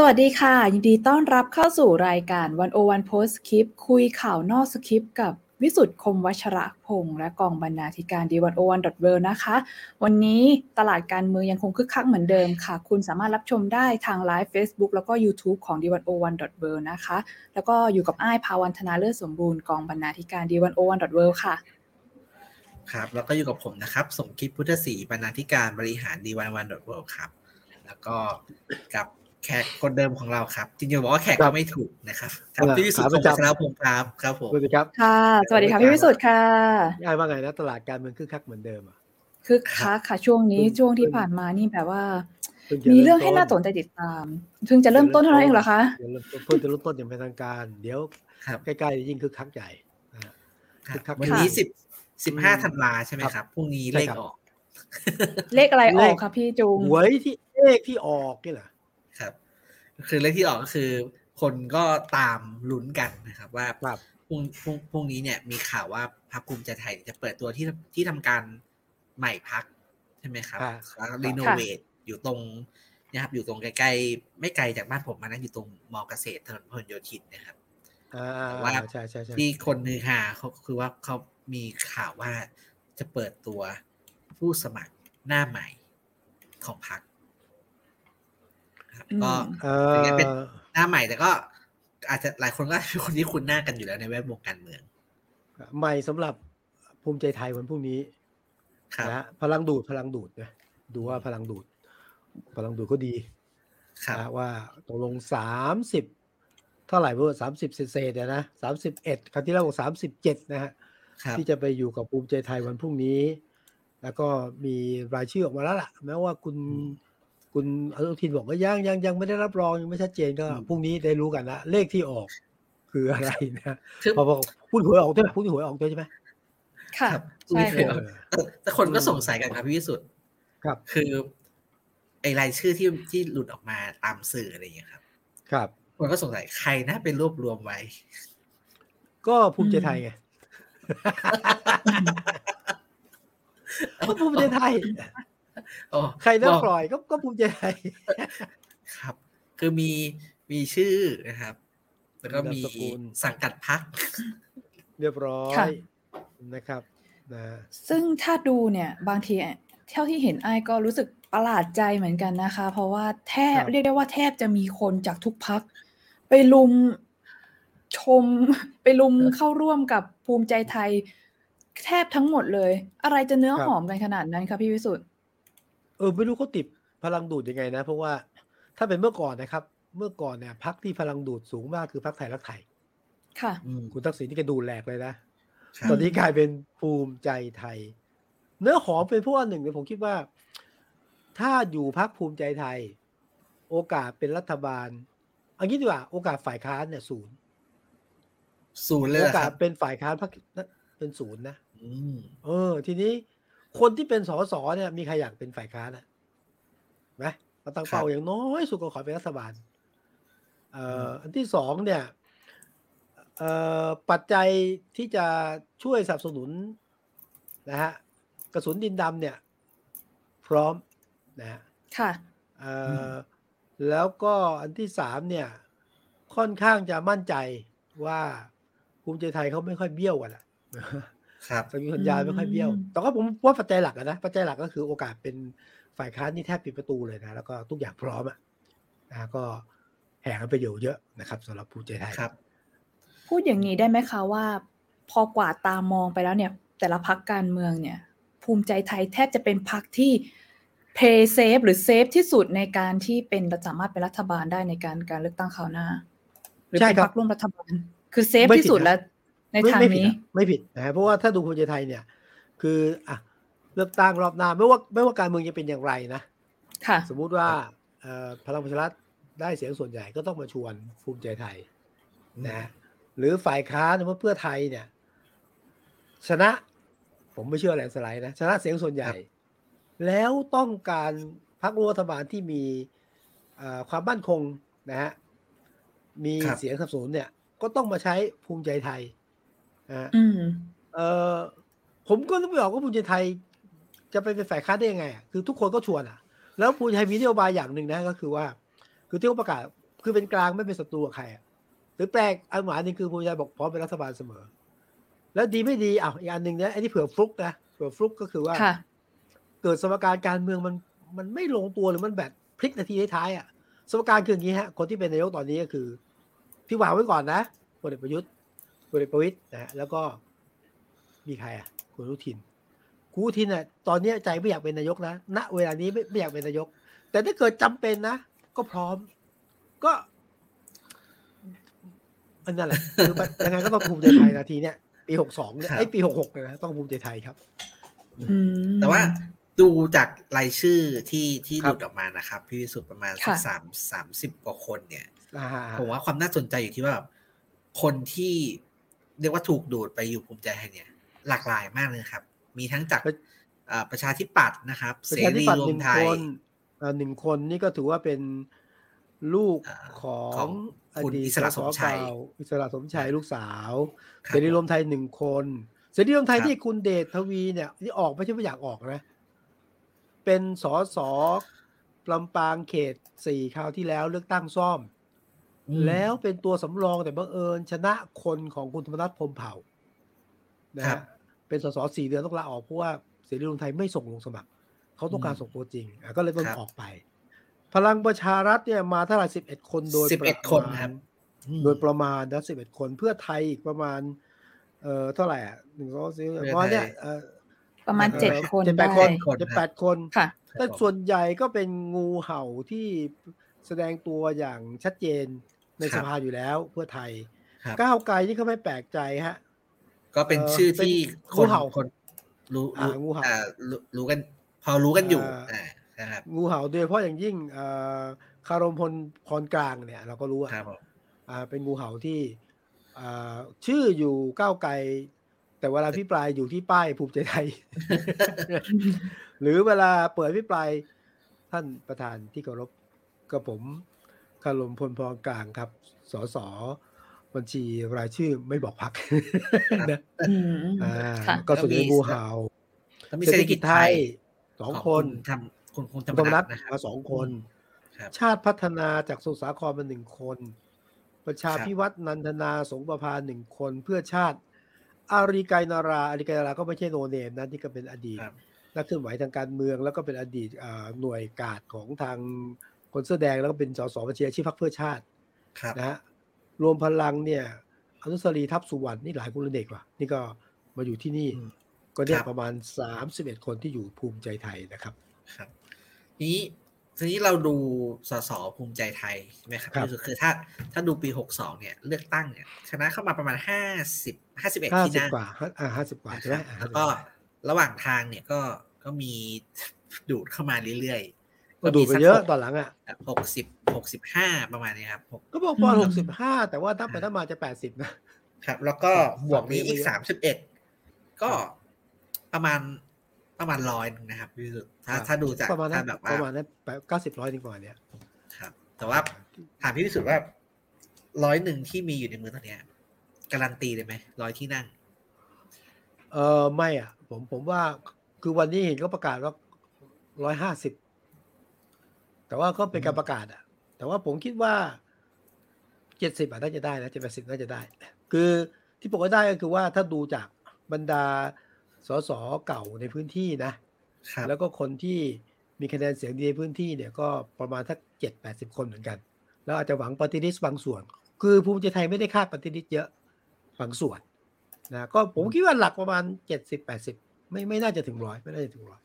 สวัสดีค่ะ ยินดีต้อนรับเข้าสู่รายการ One O One Postscript คุยข่าวนอกสคริปต์กับวิสุทธ์คมวัชระพงษ์และกองบรรณาธิการ The One O One dot World นะคะ วันนี้ตลาดการเมืองยังคงคึกคักเหมือนเดิมค่ะ คุณสามารถรับชมได้ทาง live Facebook แล้วก็ YouTube ของ d 1 0 1 w o r l d นะคะ แล้วก็อยู่กับอ้ายภาวันธนาเลิศสมบูรณ์กองบรรณาธิการ The One O One dot World ค่ะครับแล้วก็อยู่กับผมนะครับสมคิดพุทธศรีบรรณาธิการบริหาร The One O One dot World ครับ แล้วก็กับ แขกคนเดิมของเราครับ จริงๆบอกว่าแขกก็ไม่ถูกนะครับครับพี่วิสุทธิ์คงชนะพงศ์ครับครับผมสวัสดีครับค่ะ สวัสดีค่ะพี่วิสุทธ์ค่ะยายว่าไงนะตลาดการเมืองคึกคักเหมือนเดิมอะคือคักค่ะช่วงนี้เพิ่งช่วงที่ผ่านมานี่แบบว่าเพิ่งจะมีเรื่องให้ต้น่าสนใจติดตามเพิ่งจะเริ่มต้นเท่านั้นเองเหรอคะเดี๋ยวเริ่มต้นเพิ่งจะเริ่มต้นอย่างเป็นทางการ เดี๋ยวครับใกล้ๆยิ่งคึกคักใหญ่นะฮะครับคึกคักวันนี้ค่ะสิบสิบห้าธันวาใช่ไหมครับครับพรุ่งนี้ใช่เลขครับออก เลขอะไรอเลอกขคะพี่จุงหวยที่เลขที่ออกนี่แหละครับ คือเลขที่ออกก็คือ คนก็ตามลุ้นกันนะครับ ว่าครับพรุ่งพรุ่งพรุ่งนี้เนี่ยมีข่าวว่าพรรคภูมิใจไทยจะเปิดตัวที่ที่ทำการใหม่พักใช่ไหมครับค่ะแล้วรีโนเวทอยู่ตรงเนะครับอยู่ตรงใกล้ๆไม่ไกลจากบ้านผมมานะอยู่ตรงมอเกษตรถนนพหลโยธินนะครับอ่าแต่ว่าใช่ใช่ใช่ที่คนนือหาเขาคือว่าเขามีข่าวว่าจะเปิดตัวผู้สมัครหน้าใหม่ของพรรค ครับอืมก็เอถึงจะเป็นอหน้าใหม่แต่ก็ อาจจะหลายคนก็เป็นคนที่คุ้นหน้ากันอยู่แล้วในแวดวงการเมือง ใหม่สำหรับภูมิใจไทยวันพรุ่งนี้ครับนะฮะพลังดูดพลังดูดนะดูว่าพลังดูด พลังดูดก็ดีครับนะว่าตกลงสามสิบเท่าไหร่เพื่อสามสิบเศษๆเนี่ยนะสามสิบเอ็ดครั้งที่แล้วบอกสามสิบเจ็ดนะฮะครับที่จะไปอยู่กับภูมิใจไทยวันพรุ่งนี้ แล้วก็มีรายชื่อออกมาแล้วล่ะ แม้ว่าคุณ คุณอนุทินบอกว่ายังยังยังไม่ได้รับรองยังไม่ชัดเจนก็พรุ่งนี้ได้รู้กันละเลขที่ออกคืออะไรนะคือพอบอกพูดหวยออกด้วยพูดหวยออกด้วยใช่ไหมค่ะครับใช่ไม่เคยค่ะเอาแต่แต่คนก็สงสัยกันครับพี่วิสุทธ์ครับ คือไอรายชื่อที่ที่หลุดออกมาตามสื่ออะไรอย่างเงี้ยครับ ครับคนก็สงสัยใครนะเป็นรวบรวมไว้ ก็ภูมิใจไทยไงก็ภูมิใจไทยอ๋อ ใครน่าบอกปล่อยก็ก็ภูมิใจไทยครับ คือมีมีชื่อนะครับ แล้วก็มีนามสกุลสังกัดพัก เรียบร้อค่ะยนะครับนะซึ่งถ้าดูเนี่ยบางทีเท่าที่เห็นไอ้ายก็รู้สึกประหลาดใจเหมือนกันนะคะ เพราะว่าแทบเรียกได้ว่าแทบจะมีคนจากทุกพัก ไปลุมชม ไปลุมเข้าร่วมกับภูมิใจไทย แทบทั้งหมดเลย อะไรจะเนื้อหอมกันขนาดนั้นคะพี่วิสุทธ์ เออไม่รู้เขาติดพลังดูดยังไงนะ เพราะว่าถ้าเป็นเมื่อก่อนนะครับ เมื่อก่อนเนี่ยพักที่พลังดูดสูงมากคือพักไทยรักไทยค่ะอืมคุณทักษิณนี่แกดูดแหลกเลยนะครับตอนนี้กลายเป็นภูมิใจไทย เนื้อหอมเป็นเพราะว่าหนึ่งเนี่ยผมคิดว่า ถ้าอยู่พักภูมิใจไทย โอกาสเป็นรัฐบาลเอันนี้ดีกว่าโอกาสฝ่ายค้านเนี่ยศูนย์ศูนย์เลยโอเหรอกาคสรับเป็นฝ่ายค้านพักเป็นศูนย์นะอืมเออ ทีนี้ คนที่เป็นสสเนี่ยมีใครอยากเป็นฝ่ายค้านอะไหมเราตั้งเป้าอย่างน้อยสุดก็ขอเป็นรัฐบาลเอ่ออันที่สองเนี่ยเอ่อปัจจัยที่จะช่วยสนับสนุนนะฮะกระสุนดินดำเนี่ย พร้อมนะฮะค่ะเอ่ออแล้วก็อันที่สามเนี่ย ค่อนข้างจะมั่นใจว่าภูมิใจไทยเขาไม่ค่อยเบี้ยวกันอะ ครับสัญญาสัญญาไม่ค่อยเบี้ยวอืมแต่ก็ผมว่าปัจจัยหลักอะนะปัจจัยหลักก็คือโอกาสเป็นฝ่ายค้านนี่แทบปิดประตูเลยนะแล้วก็ทุกอย่างพร้อมอะนะก็แห่กันไปอยู่เยอะนะครับสำหรับภูมิใจไทยครับ พูดอย่างนี้ได้ไหมคะว่า พอกวาดตามองไปแล้วเนี่ย แต่ละพรรคการเมืองเนี่ย ภูมิใจไทยแทบจะเป็นพรรคที่ play safe หรือ safe ที่สุดในการที่เป็นสามารถเป็นรัฐบาลได้ในการการเลือกตั้งคราวหน้า หรือใช่เป็นครับพรรคร่วมรัฐบาล คือ safe ไม่ผิดที่สุดนะแล้ว ในไม่ทางไม่ผิดนี้นะไม่ผิดนะฮะเพราะว่าถ้าดูภูมิใจไทยเนี่ย คืออะเลือกตั้งรอบหน้าไม่ว่าไม่ว่าการเมืองจะเป็นอย่างไรนะค่ะสมมุติว่าเอ่อพลังประชารัฐได้เสียงส่วนใหญ่ก็ต้องมาชวนภูมิใจไทยนะฮะหรือฝ่ายค้านว่าเพื่อไทยเนี่ย ชนะ ผมไม่เชื่อแลนด์สไลด์นะชนะเสียงส่วนใหญ่ แล้วต้องการพรรคร่วมรัฐบาลที่มีเอ่อความมั่นคงนะฮะมีครับเสียงสนับสนุนเนี่ย ก็ต้องมาใช้ภูมิใจไทย นะฮะอืมเออผมก็นึกไม่ออกว่าภูมิใจไทย จะไปเป็นฝ่ายค้านได้ยังไงอะคือทุกคนก็ชวนอะ แล้วภูมิใจไทยมีนโยบายอย่างหนึ่งนะก็คือว่า คือที่เขาประกาศคือเป็นกลางไม่เป็นศัตรูกับใครอะหรือแปลกอันหมายหนึงคือภูมิใจบอกพร้อมเป็นรัฐบาลเสมอ แล้วดีไม่ดีอะอีกอันหนึ่งเนี่ยไอ้นี่เผื่อฟลุกนะเผื่อฟลุกก็คือว่าค่ะเกิดสมการการเมืองมันมันไม่ลงตัวหรือมันแบบพลิกนาทีท้ายๆอะสมการคืออย่างนี้ฮะ คนที่เป็นนายกตอนนี้ก็คือที่วางไว้ก่อนนะพลเอกประยุทธ์ พลเอกประวิตยนะฮะแล้วก็มีใครอะคุณอนุทินคุณอนุทินอะตอนเนี้ยใจไม่อยากเป็นนายกนะณเวลานี้ไม่ไม่อยากเป็นนายก แต่ถ้าเกิดจำเป็นนะ ก็พร้อม ก็อันนั้นแหละคือมันยังไงก็ต้องภูมิใจไทยนาทีเนี้ยปีหกสองเนี่ยครับไอ้ยปีหกหกเนี่ยนะต้องภูมิใจไทยครับอืมแต่ว่าดูจากรายชื่อที่ที่คหรับลุดออกมานะครับพี่วิสุทธ์ประมาณสักค่ะสามสามสิบกว่าคนเนี่ยอ่าผมว่าความน่าสนใจอยู่ที่ว่าแบบคนที่ เรียกว่าถูกดูดไปอยู่ภูมิใจไทยเนี่ยหลากหลายมากเลยครับ มีทั้งจากเอ่อประชาธิปัตย์นะครับประเสชาธิรีปัตย์รวหมนึ่งไทคยนอ่าหนึ่งคนนี่ก็ถือว่าเป็นลูกอ่าขอของงคุณดีตอิสระสมชัยเก่าอิสระสมชัยลูกสาวคเสรีรวมไทยหนึ่งคนเสรีรวมไทยครับที่คุณเดชทวีเนี่ยที่ออกไม่ใช่ไม่อยากออกนะ เป็นสอสอลำปางเขตสี่คราวที่แล้วเลือกตั้งซ่อมอืม แล้วเป็นตัวสำรองแต่บังเอิญชนะคนของคุณธรรมนัฐพรหมเผ่านะครัฮะบเป็นสสสี่เดือนต้องลาออกเพราะว่าเสรีรวมไทยไม่ส่งลงสมัครเขาต้องการอืมส่งตัวจริงอะก็เลยต้องครับออกไป พลังประชารัฐเนี่ยมาเท่าไหร่สิบเอ็ดคนโดยสิบเอ็ดประคนมาณครับอืมโดยประมาณนะสิบเอ็ดคนเพื่อไทยอีกประมาณ เอ่อเท่าไหร่อะหนึ่งสองสามสี่เพื่อไทยประมาณเนี่ยเอ่อประมาณเอ่อเจ็ดคนเจ็ดแปได้ดคนคนเจ็ดครับแปดคนค่ะแต่ส่วนใหญ่ก็เป็นงูเห่าที่แสดงตัวอย่างชัดเจน ในครัสบภาอยู่แล้วเพื่อไทยครับก้าวไกลนี่ก็ไม่แปลกใจฮะ ก็เป็นเอ่อชื่อที่เป็นคนงูเห่าคนรู้อ่ารู้งูเห่าอ่ารู้รู้กัน พอรู้กันอยู่อ่าอ่านะครับงูเห่าโดยเฉพาะอย่างยิ่งเอ่อคารมพลพรกลางเนี่ย เราก็รู้อะครับผมอ่าเป็นงูเห่าที่อ่าชื่ออยู่ก้าวไกล แต่เวลาพิปรายอยู่ที่ป้ายภูมิใจไทย หรือเวลาเปิดพิปรายท่านประธานที่เคารพกับผมคารมพลพรกลางครับ สสบัญชีรายชื่อไม่บอกพักนะอืมอ่าค่ะก็ส่วนใหญ่งูเห่าแล้วมีเศรเศษรฐษฐกิกิจจไทไทยยสองขคนณทำคุณคุณธรธรรมรมนันัฐฐนะครับมาสองคนครับชาติพัฒนาจากสมุทรสาครมาหนึ่งคน ประชาครับพิวัตรนันทนาสงประพาหนึ่งคนเพื่อชาติอาริไกรนาราอาริไกรนาราก็ไม่ใช่โนเนมนะที่ก็เป็นอดีตครับนักเคลื่อนไหวทางการเมืองแล้วก็เป็นอดีตอ่าหน่วยกาดของทาง คนเสื้อแดงแล้วก็เป็นสสบัญชีรายชื่อพรรคเพื่อชาติครับนะฮะรวมพลังเนี่ยอนุสรีทัพสุวรรณนี่หลายคนเด็กว่ะนี่ก็มาอยู่ที่นี่อืมก็เนี่ยครับประมาณ31คนที่อยู่ภูมิใจไทยนะครับ ครับนี้ทีนี้เราดูสสภูมิใจไทยใช่ไหมครับครับคือคือถ้าถ้าดูปีหกสองเนี่ยเลือกตั้งเนี่ยชนะเข้ามาประมาณห้าสิบห้าสิบเอ็ดห้าที่สิบนั่งกว่าห้าอ่าห้าสิบกว่าใช่ไหมนะครับอ่าแล้วก็ระหว่างทางเนี่ยก็ก็มีดูดเข้ามาเรื่อยๆ ก็ดูไปเยอะตอนหลังอะหกสิบหกสิบห้าประมาณนี้ครับหกก็บอกประมาณอืมหกสิบห้าแต่ว่าถ้าไปถ้ามาจะแปดสิบนะครับ แล้วก็บวกนี้อีกฝั่สางมนี้สิบเอ็ดก็ครับประมาณประมาณร้อยนึงนะครับพี่สุดถ้าครับถ้าดูจากประมาณนั้ถ้านแบบว่าประมาณนั้นเก้าสิบร้อยดีกว่าเนี้ยครับ แต่ว่าถามพี่พิสุทธิ์ว่าร้อยหนึ่งที่มีอยู่ในมือตอนเนี้ยการันตีเลยไหมร้อยที่นั่ง เออไม่อะ ผมผมว่าคือวันนี้เห็นก็ประกาศว่าร้อยห้าสิบ แต่ว่าก็เป็นการประกาศอะ แต่ว่าผมคิดว่าเจ็ดสิบอะน่าจะได้นะเจ็ดแปดสิบน่าจะได้ คือที่บอกว่าได้ก็คือว่าถ้าดูจากบรรดาสสเก่าในพื้นที่นะครับแล้วก็คนที่มีคะแนนเสียงดีในพื้นที่เนี่ยก็ประมาณทักเจ็ดแปดสิบคนเหมือนกัน แล้วอาจจะหวังปฏิริษีบางส่วน คือภูมิใจไทยไม่ได้คาดปฏิริษีเยอะบางส่วนนะก็ผมคิดว่าหลักประมาณเจ็ดสิบแปดสิบไม่ไม่น่าจะถึงร้อยไม่น่าจะถึงร้อย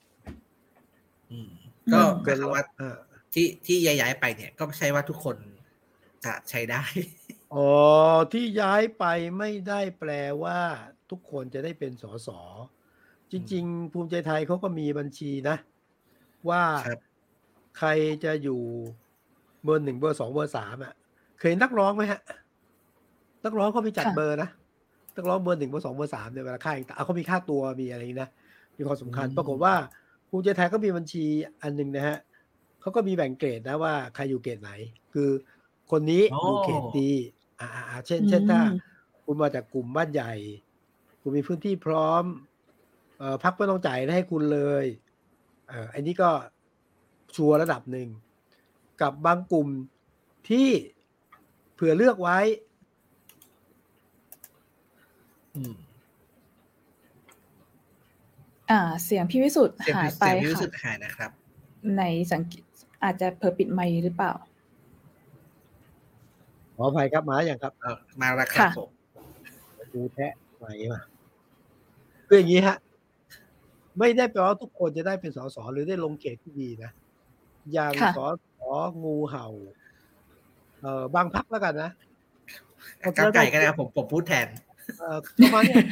อืมก็อืมหมายความว่าเออ ที่ที่ย้ายๆไปเนี่ย ก็ไม่ใช่ว่าทุกคนจะใช้ได้ อ๋อ ที่ย้ายไปไม่ได้แปลว่า ทุกคนจะได้เป็นสสจริง ๆ ภูมิใจไทยเขาก็มีบัญชีนะ ว่าครับใครจะอยู่เบอร์หนึ่งเบอร์สองเบอร์สามอะ เคยเห็นนักร้องไหมฮะ นักร้องเขามีจัดค่ะเบอร์นะนักร้องเบอร์หนึ่งเบอร์สองเบอร์สามเนี่ยเวลาค่าต่างๆเขามีค่าตัวมีอะไรอย่างนี้นะมีความสำคัญอืมปรากฏว่าภูมิใจไทยก็มีบัญชีอันหนึ่งนะฮะ เขาก็มีแบ่งเกรดนะว่าใครอยู่เกรดไหน คือคนนี้อยู่เขตดีอ่าอ่าอ่าเช่น เช่นถ้าอืมคุณมาจากกลุ่มบ้านใหญ่ คุณมีพื้นที่พร้อม เอ่อพักไม่ต้องจ่ายให้คุณเลยเอ่ออันนี้ก็ชัวร์ระดับหนึ่ง กับบางกลุ่มที่เผื่อเลือกไว้อืมอ่า เสียงพี่วิสุทธ์เสียงหายพี่ไปเสียงพี่วิค่ะสุทธิ์หายนะครับ ในสังเกต อาจจะเผลอปิดไมค์หรือเปล่า ขออภัยครับมาอย่างครับเออมาแล้วครับค่ะผมดูแทะไหวมาคืออย่างนี้ฮะ ไม่ได้แปลว่าทุกคนจะได้เป็นสสหรือได้ลงเขตที่ดีนะ อย่างค่ะสสงูเห่า เอ่อบางพักแล้วกันนะก้าวไก่ก็ได้ครับผมผมพูดแทน เอ่อประมาณเนี้ย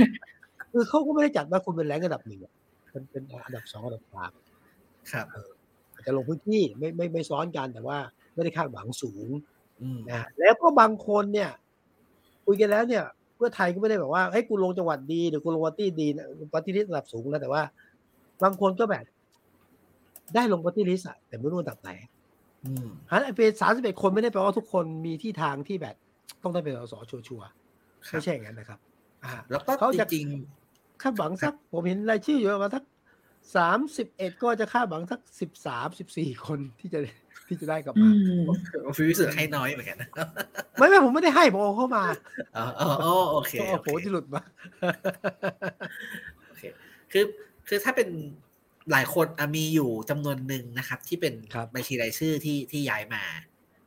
คือเขาก็ไม่ได้จัดว่าคุณเป็นแรงอันดับหนึ่งอะมันเป็นอันดับสองอันดับสามครับ อาจจะลงพื้นที่ไม่ไม่ไม่ซ้อนกันแต่ว่าไม่ได้คาดหวังสูงอืมนะแล้วก็บางคนเนี่ยคุยกันแล้วเนี่ยเพื่อไทยก็ไม่ได้แบบว่าให้ยกูลงจังหวัดดีหรือกูลงวัตตี้ดีนะปฏิริษีระดับสูงนะแต่ว่า บางคนก็แบบ ได้ลงปฏิริษีอะแต่ไม่รู้อันดับไหนอืมฮันไอเป็นสามสิบเอ็ดคนไม่ได้แปลว่าทุกคนมีที่ทางที่แบบ ต้องได้เป็นสสชัวร์ๆครับไม่ใช่อย่างนั้นนะครับ อ่า แล้วก็เขาจจะริงคาดหวังสักผมเห็นรายชื่ออยู่ประมาณสัก สามสิบเอ็ดก็จะคาดหวังสักสิบสามสิบสี่คนที่จะที่จะได้กลับอืมามๆพี่วิสุทธิ์ให้น้อยเหมือนกันนะไม่ไม่ผมไม่ได้ให้ผมเอาเข้ามาอ๋ออ๋ออ๋อโอเคต้องเอาโอโผเคที่หลุดมาโอเคคือคือถ้าเป็นหลายคนอะมีอยู่จำนวนหนึ่งนะครับ ที่เป็นครับบัญชีรายชื่อที่ที่ย้ายมา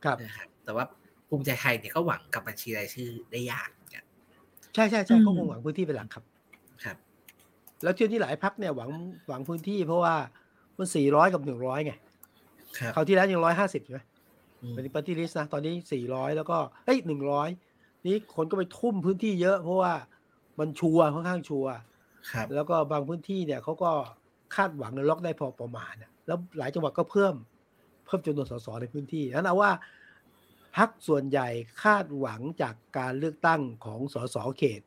ครับนะครับ แต่ว่าภูมิใจไทยเนี่ยก็หวังกับบัญชีรายชื่อได้ยากเหมือนกันใช่ใช่ใช่อืมเขาคงหวังพื้นที่เป็นหลักครับ ครับ แล้วเที่ยวที่หลายพักเนี่ยหวังหวังพื้นที่เพราะว่ามันสี่ร้อยกับหนึ่งร้อยไงครับคราวที่แล้วยังร้อยห้าสิบใช่ไหมอืมเป็นปฏิริษีนะตอนนี้สี่ร้อยแล้วก็เอ้ยหนึ่งร้อยนี่คนก็ไปทุ่มพื้นที่เยอะเพราะว่ามันชัวร์ค่อนข้างชัวร์ครับแล้วก็บางพื้นที่เนี่ยเขาก็คาดหวังในล็อกได้พอประมาณน่ะแล้วหลายจังหวัดก็เพิ่มเพิ่มจำนวนสสในพื้นที่นั้นเอาว่าพักส่วนใหญ่คาดหวังจากการเลือกตั้งของสสเขต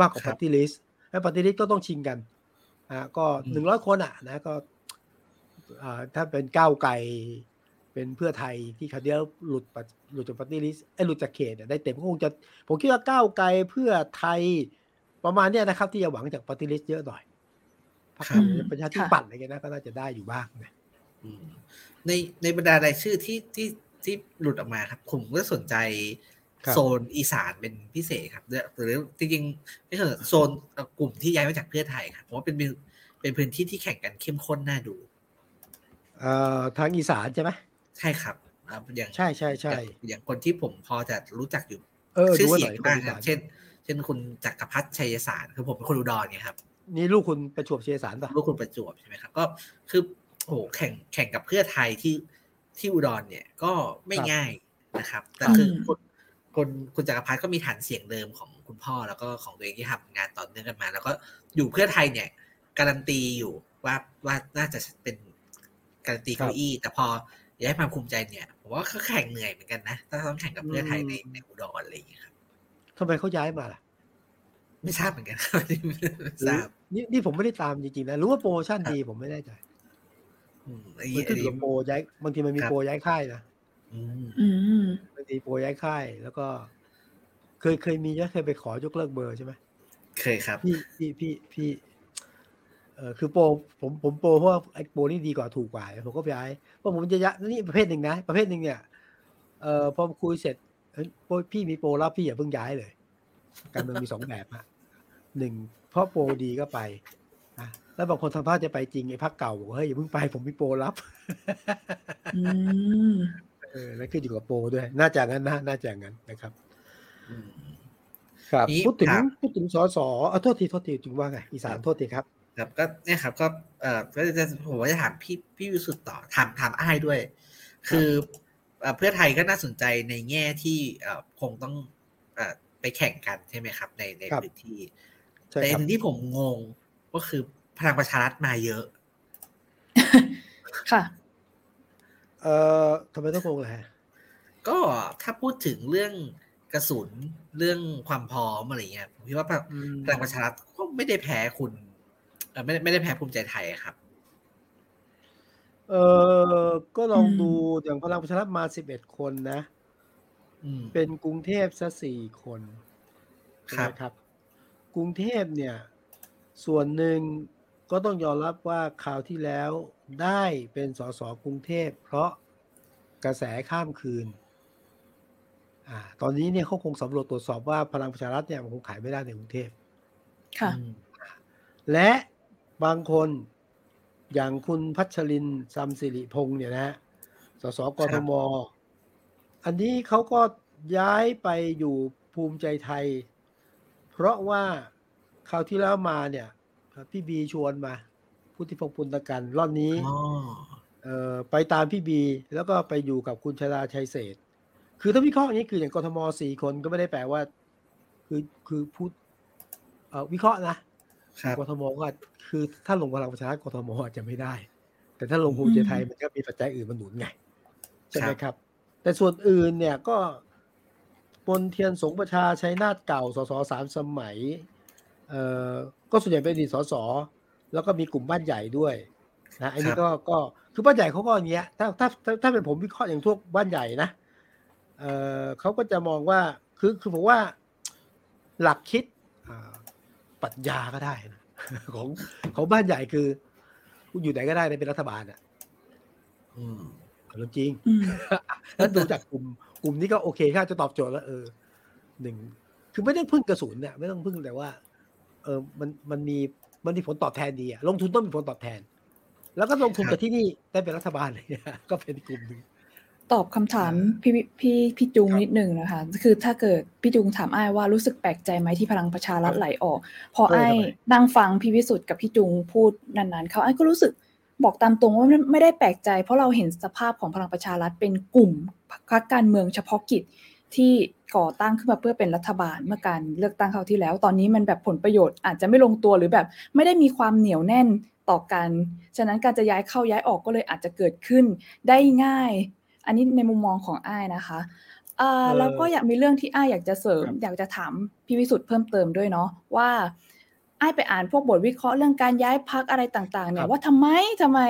มากกว่าปฏิริษี และปฏิริษีก็ต้องชิงกันอ่าก็หนึ่งร้อยคนอะนะก็อ่าถ้าเป็นก้าวไกลเป็นเพื่อไทยที่เขาวเดียวหลุดปะหลุดจากปฏิริษีไอ้ยหลุดจากเขตเนี่ยได้เต็มก็คงจะผมคิดว่าก้าวไกลเพื่อไทยประมาณเนี้ยนะครับ ที่จะหวังจากปฏิริษีเยอะหน่อยพรรคครับประชาธิปัตย์อะไรเงี้ยนะก็น่าจะได้อยู่บ้างนะอืมในในบรรดารายชื่อที่ที่ที่หลุดออกมาครับ ผมก็สนใจครับ โซนอีสานเป็นพิเศษครับหรือหรือจริงๆไม่ใช่โซนเอ่อกลุ่มที่ย้ายมาจากเพื่อไทยครับผมว่าเป็นเป็นเป็นพื้นที่ที่แข่งกันเข้มข้นน่าดูเอ่อทางอีสานใช่ไหมใช่ครับอ่าอย่างใช่ใช่ใช่อย่างอย่างคนที่ผมพอจะรู้จักอยู่เออชื่ดูอว่าเสีหยน่งอยบ้างคนอีครับสานเช่น เช่นคุณจักรพัฒน์ชัยสารคือผมเป็นคนอุดรเนี่ยครับนี่ลูกคุณประจวบเชียสารป่ะลูกคุณประจวบใช่ไหมครับก็คือโอ้โหแข่งแข่งกับเพื่อไทยที่ที่อุดรเนี่ยก็ไม่ง่ายนะครับ แต่คืออืมคุณ คุณคุณจักรพัฒน์ก็มีฐานเสียงเดิมของคุณพ่อแล้วก็ของตัวเองที่ทำงานต่อเนื่องกันมา แล้วก็อยู่เพื่อไทยเนี่ย การันตีอยู่ว่าว่าน่าจะเป็นการันตีเก้าอี้ แต่พอย้ายมาภูมิใจเนี่ยผมว่าเขาแข่งเหนื่อยเหมือนกันนะถ้าต้องแข่งกับเพื่อไทยในในอุดรอะไรอย่างเงี้ยครับทำไมเขาย้ายมาล่ะ ไม่ทราบเหมือนกันครับไม่ทราบนี่นี่ผมไม่ได้ตามจริงๆนะรู้ว่าโปรโมชั่นครับดีผมไม่แน่ใจอืมไอ้มันไอ้ขึ้นอยู่กับโปรย้ายบางทีมันมีครับโปรย้ายค่ายนะอืม อืมบางทีโปรย้ายค่าย แล้วก็ เคยเคยมีนะเคยไปขอยกเลิกเบอร์ใช่ไหมเคยครับ พี่พี่พี่พี่เออคือโปรผมผมโปรเพราะว่าไอ้โปรนี่ดีกว่าถูกกว่า ผมก็ไปย้ายเพราะผมจะย้ายนี่ประเภทหนึ่งนะ ประเภทหนึ่งเนี่ยเออพอคุยเสร็จเฮ้ยโปรพี่มีโปรรับพี่อย่าเพิ่งย้ายเลย การเมืองมีสองแบบฮะหนึ่งเพราะโปรดีก็ไปนะแล้วบางคนทำท่าจะไปจริงไอ้พักเก่าบอกว่าเฮ้ยอย่าเพิ่งไปผมมีโปรรับ อืมเออแล้วขึ้นอยู่กับโปรด้วย น่าจะงั้นนะน่าจะงั้นนะครับอืมครับนี่พูดถึงครับพูดถึงสสเอาโทษทีโทษทีจึงว่าไงอีสานโทษทีครับ ครับก็เนี่ยครับ ก็เอ่อก็จะผมว่าจะถามพี่พี่วิสุทธ์ต่อถามถามอ้ายด้วย คือเอ่อเพื่อไทยก็น่าสนใจในแง่ที่เอ่อคงต้องเอ่อไปแข่งกันใช่ไหมครับ ในในครับพื้นที่ใช่แต่ครับสิ่งที่ผมงงก็คือพลังประชารัฐมาเยอะ ค่ะ เอ่อทำไมต้องโกงเลยฮะก็ถ้าพูดถึงเรื่องกระสุนเรื่องความพร้อมอะไรเงี้ยผมคิดว่าพลังพลังประชารัฐก็ไม่ได้แพ้คุณเอ่อไม่ได้ไม่ได้แพ้ภูมิใจไทยอะครับ เออก็ลองอืมดูอย่างพลังประชารัฐมาสิบเอ็ดคนนะอืมเป็นกรุงเทพซะสี่คนครับใช่ไหมครับ กรุงเทพเนี่ย ส่วนหนึ่ง ก็ต้องยอมรับว่าคราวที่แล้วได้เป็นสสกรุงเทพเพราะกระแสข้ามคืนอ่าตอนนี้เนี่ยเขาคงสำรวจตรวจสอบว่าพลังประชารัฐเนี่ยมันคงขายไม่ได้ในกรุงเทพค่ะอืมและบางคนอย่างคุณพัชรินทร์ซัมสิริพงษ์เนี่ยนะฮะ สสกทม อันนี้เขาก็ย้ายไปอยู่ภูมิใจไทย เพราะว่าคราวที่แล้วมาเนี่ย พี่บีชวนมาพุทธิพงศ์ปุณกันรอบนี้อ๋อเอ่อไปตามพี่บี แล้วก็ไปอยู่กับคุณชราชัยเศรษฐ์คือถ้าวิเคราะห์อย่างนี้คืออย่างกทมสี่คนก็ไม่ได้แปลว่า คือคือพูดเอ่อวิเคราะห์นะครับกทมก็คือถ้าลงพลังประชารัฐกทมอาจจะไม่ได้ แต่ถ้าลงภูมิใจไทยมันก็มีปัจจัยอื่นมาหนุนไงใช่ไหมครับ แต่ส่วนอื่นเนี่ยก็ปนเทียนสงประชาชัยนาทเก่าสสสามสมัย เอ่อ ก็ส่วนใหญ่เป็นอดีตสสแล้วก็มีกลุ่มบ้านใหญ่ด้วยนะอันนี้ก็ก็คือบ้านใหญ่เขาก็อย่างเงี้ยถ้าถ้าถ้าถ้าเป็นผมวิเคราะห์อย่างทั่วบ้านใหญ่นะเอ่อเขาก็จะมองว่าคือคือผมว่าหลักคิดอ่าปรัชญาก็ได้นะของของบ้านใหญ่คือคุณอยู่ไหนก็ได้ในเป็นรัฐบาลอะอืมเอาเรื่องจริงอืมถ้าดูจากกลุ่มกลุ่มนี้ก็โอเคค่าจะตอบโจทย์แล้วเออหนึ่งคือไม่ได้พึ่งกระสุนเนี่ยไม่ต้องพึ่งแต่ว่า เออมันมันมีมันมีผลตอบแทนดีอะลงทุนต้องมีผลตอบแทน แล้วก็ลงทุนครับกับที่นี่ได้เป็นรัฐบาลเลยเนี่ยก็เป็นกลุ่มหนึ่งตอบคำถามพี่พี่พี่จุงครับนิดหนึ่งนะคะ คือถ้าเกิดพี่จุงถามอ้ายว่ารู้สึกแปลกใจไหมที่พลังประชารัฐไหลออก พอเอออ้ายทำไมนั่งฟังพี่วิสุทธ์กับพี่จุงพูดนานๆเขาอ้ายก็รู้สึกบอกตามตรงว่าไม่ไม่ได้แปลกใจ เพราะเราเห็นสภาพของพลังประชารัฐเป็นกลุ่มพรรคการเมืองเฉพาะกิจ ที่ก่อตั้งขึ้นมาเพื่อเป็นรัฐบาลเมื่อการเลือกตั้งคราวที่แล้ว ตอนนี้มันแบบผลประโยชน์อาจจะไม่ลงตัวหรือแบบ ไม่ได้มีความเหนียวแน่นต่อกัน ฉะนั้นการจะย้ายเข้าย้ายออกก็เลยอาจจะเกิดขึ้นได้ง่าย อันนี้ในมุมมองของอ้ายนะคะอ่าแล้วก็อยากมีเรื่องที่อ้ายอยากจะเสริม อยากจะถามพี่วิสุทธ์เพิ่มเติมด้วยเนาะว่าอ้ายไปอ่านพวกบทวิเคราะห์เรื่องการย้ายพักอะไรต่างๆเนี่ยว่าทำไมทำไม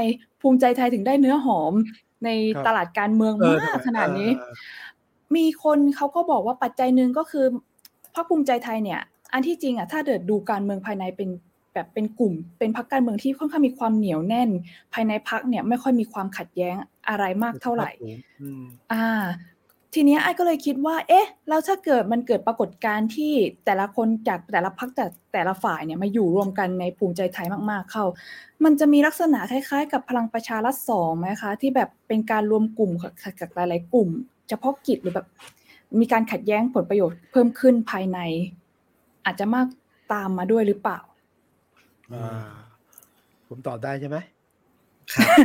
ภูมิใจไทยถึงได้เนื้อหอมในตลาดการเมืองเออมากขนาดนี้เออ มีคนเขาก็บอกว่าปัจจัยหนึ่งก็คือพรรคภูมิใจไทยเนี่ย อันที่จริงอะถ้าเดิดดูการเมืองภายในเป็นแบบเป็นกลุ่ม เป็นพรรคการเมืองที่ค่อนข้างมีความเหนียวแน่น ภายในพรรคเนี่ยไม่ค่อยมีความขัดแย้งอะไรมากเท่าไหร่อืมอ่า ทีเนี้ยไอ้ก็เลยคิดว่า เอ๊ะแล้วถ้าเกิดมันเกิดปรากฏการณ์ที่แต่ละคนจากแต่ละพรรคแต่แต่ละฝ่ายเนี่ยมาอยู่รวมกันในภูมิใจไทยมากๆเข้า มันจะมีลักษณะคล้ายๆ กับพลังประชารัฐสองไหมคะ ที่แบบเป็นการรวมกลุ่มกับหลายๆกลุ่ม เฉพาะกิจหรือแบบ มีการขัดแย้งผลประโยชน์เพิ่มขึ้นภายใน อาจจะมากตามมาด้วยหรือเปล่าอ่าผมตอบได้ใช่ไหมครับ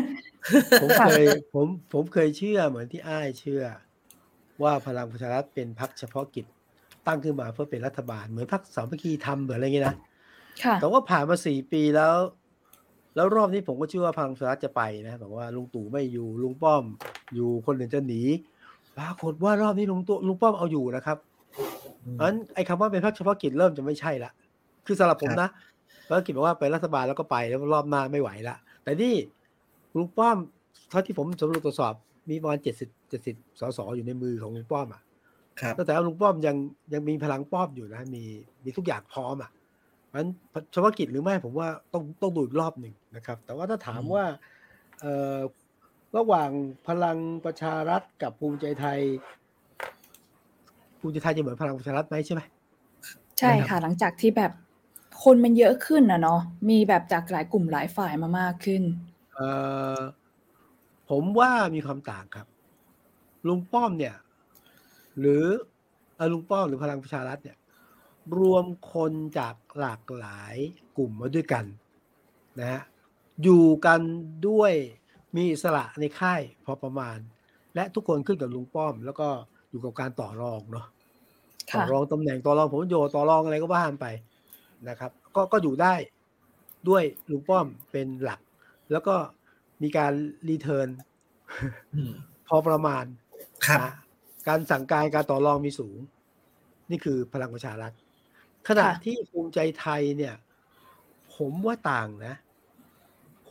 ผมเคยผมผมเคยเชื่อเหมือนที่อ้ายเชื่อ ว่าพลังประชารัฐเป็นพรรคเฉพาะกิจตั้งขึ้นมาเพื่อเป็นรัฐบาลเหมือนพรรคสามัคคีทำเหมือนอะไรอย่างนี้นะค่ะแต่ว่าผ่านมาสี่ปีแล้ว แล้วรอบนี้ผมก็เชื่อว่าพลังประชารัฐจะไปนะแบบว่าลุงตู่ไม่อยู่ลุงป้อมอยู่คนอื่นจะหนี ปรากฏว่ารอบนี้ลุงตู่ลุงป้อมเอาอยู่นะครับเพราะฉะนั้นไอ้คำว่าเป็นพรรคเฉพาะกิจเริ่มจะไม่ใช่ละคือสำหรับผมนะภารกิจบอกว่าเป็นรัฐบาลแล้วก็ไปแล้วรอบหน้าไม่ไหวละแต่นี่ลุงป้อมเท่าที่ผมสำรวจตรวจสอบมีประมาณเจ็ดสิบเจ็ดสิบสสอยู่ในมือของลุงป้อมอะครับตั้งแต่ว่าลุงป้อมยังยังมีพลังป้อมอยู่นะ มีมีทุกอย่างพร้อมอะเพราะฉะนั้นเฉพาะกิจหรือไม่ผมว่าต้องต้องดูอีกรอบหนึ่งนะครับ แต่ว่าถ้าถามอืมว่าเอ่อ ระหว่างพลังประชารัฐกับภูมิใจไทย ภูมิใจไทยจะเหมือนพลังประชารัฐไหมใช่ไหมใช่ค่ะ หลังจากที่แบบคนมันเยอะขึ้นนะเนาะมีแบบจากหลายกลุ่มหลายฝ่ายมามากขึ้นเอ่อผมว่ามีความต่างครับ ลุงป้อมเนี่ย หรือเอ่อลุงป้อมหรือพลังประชารัฐเนี่ย รวมคนจากหลากหลายกลุ่มมาด้วยกันนะฮะอยู่กันด้วย มีอิสระในค่ายพอประมาณ และทุกคนขึ้นกับลุงป้อม แล้วก็อยู่กับการต่อรองเนาะต่อค่ะรองตำแหน่งต่อรองผลประโยชน์ต่อรองอะไรก็ว่ากันไปนะครับ ก็ก็อยู่ได้ด้วยลุงป้อมเป็นหลัก แล้วก็มีการรีเทิร์นอืมพอประมาณครับนะการสั่งการการต่อรองมีสูง นี่คือพลังประชารัฐขณะค่ะที่ภูมิใจไทยเนี่ย ผมว่าต่างนะ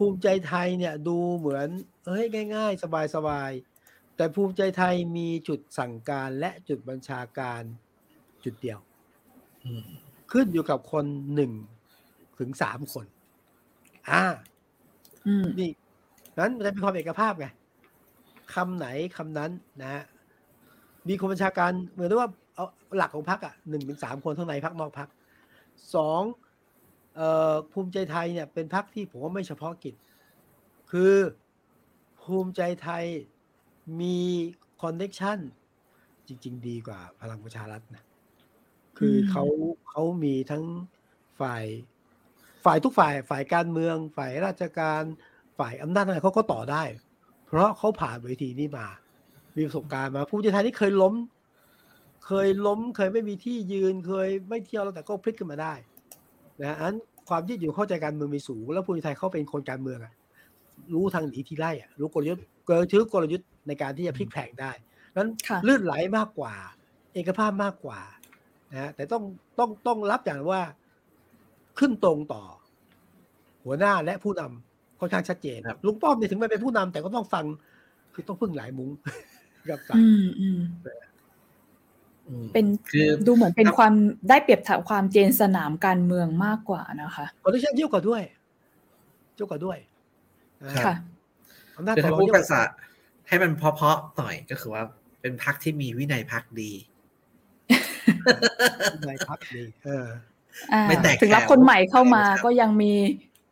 ภูมิใจไทยเนี่ยดูเหมือนเอ้ยง่าย ๆ สบายๆ แต่ภูมิใจไทยมีจุดสั่งการและจุดบัญชาการจุดเดียวอืมขึ้นอยู่กับคนหนึ่งถึงสามคน อ่าอืมนี่นั้นมันจะมีความเอกภาพไงคำไหนคำนั้นนะฮะมีคนบัญชาการเหมือนว่าเอาหลักของพรรคอะหนึ่งถึงสามคนข้างในพรรคนอกพรรคสองเอ่อ ภูมิใจไทยเนี่ยเป็นพรรคที่ผมว่าไม่เฉพาะกิจ คือภูมิใจไทยมีคอนเน็ชันจริง ๆ ดีกว่าพลังประชารัฐนะคือเขาเขามีทั้งฝ่ายฝ่ายทุกฝ่ายฝ่ายการเมือง ฝ่ายราชการฝ่ายอำนาจอะไรเขาก็ต่อได้ เพราะเขาผ่านเวทีนี้มา มีประสบการณ์มาภูมิใจไทยนี่เคยล้ม เคยล้ม เคยไม่มีที่ยืนเคยไม่เที่ยวแล้วแต่ก็พลิกขึ้นมาได้นะอัน ความยืดหยุ่นเข้าใจการเมืองมีสูง แล้วภูมิใจไทยเขาเป็นคนการเมืองอะรู้ทางหนีทีไล่อะรู้กลยุทธ์เกิดถือกลยุทธ์ในการที่จะพลิกแผลงได้นั้นค่ะลื่นไหลมากกว่า เอกภาพมากกว่านะฮะแต่ต้องต้องต้องรับอย่างว่าขึ้นตรงต่อ หัวหน้าและผู้นำค่อนข้างชัดเจนครับลุงป้อมเนี่ยถึงไม่เป็นผู้นำแต่ก็ต้องฟัง คือต้องพึ่งหลายมุ้งกับสายอืมอืมอืม เป็นคือดูเหมือนเป็นครับความได้เปรียบความเจนสนามการเมืองมากกว่านะคะคอนดิชันเยอะกว่าด้วยเยอะกว่าด้วยนะครัฮะบค่ะอำนาจคือต่อถ้ารองพูดเยอะกภาษาว่าให้มันเพาะๆหน่อยก็คือว่า เป็นพักที่มีวินัยพักดีในพักดี เอออ่าไม่แตกถึงรับแถวคนใหม่เข้ามาอะไรนะครับก็ยังมี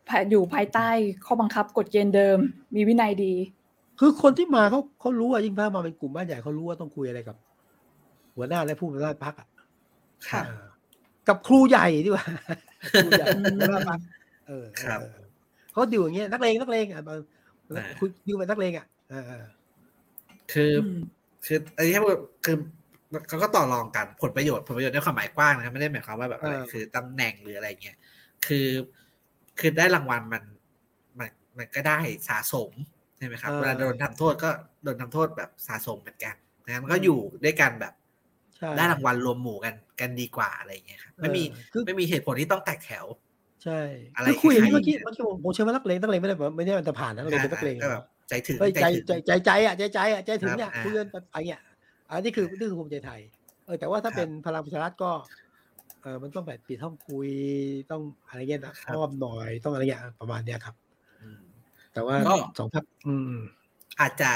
ภายอยู่ภายใต้ข้อบังคับกฎเกณฑ์เดิม มีวินัยดี คือคนที่มาเขาเขารู้อะยิ่งพามาเป็นกลุ่มบ้านใหญ่เขารู้ว่าต้องคุยอะไรกับ หัวหน้าและผู้บริหารพักอะครับเออกับครูใหญ่ดีกว่าครูใหญ่อืมหัวหน้าพรรคเออครับเออเขาดิวอย่างเงี้ยนักเลงนักเลงอะมาอ่าคุยดิวไปนักเลงอะเออเออคืออือมคืออันนี้คือเขาก็ต่อรองกันผลประโยชน์ผลประโยชน์ในความหมายกว้างนะครับไม่ได้หมายความว่าแบบอะไรคือตำแหน่งหรืออะไรเงี้ยคือคือได้รางวัลมันมันมันก็ได้สะสมใช่ไหมครับเวลาโดนทำโทษก็โดนทำโทษแบบสะสมเหมือนกันนะมันก็อยู่ด้วยกันแบบใช่ ได้รางวัลรวมหมู่กันกันดีกว่าอะไรอย่างเงี้ยครับไม่มีเออคือไม่มีเหตุผลที่ต้องแตกแถว ใช่อะไรคือคุยอย่างนี้คล้าเมื่ยอกี้ๆเมื่อกี้ผมผมเชื่อว่านักเลงนักเลงไม่ได้แบบไม่ได้มันจะผ่านนะนักเลงเป็นนักเลงก็แบบใจถึงเฮ้ยใจถึงใจใจใจอะใจใจอะใจถึงเนี่ยครับคุยกันไปเนี่ยอันนี้คือนี่คือภูมิใจไทยเออแต่ว่าถ้าครับเป็นพลังประชารัฐก็เออมันต้องแบบปิดห้องคุยต้องอะไรเงี้ยนะครับอ้อมหน่อยต้องอะไรเงี้ยประมาณเนี้ยครับอืมแต่ว่าก็สองพักอืมอาจจะ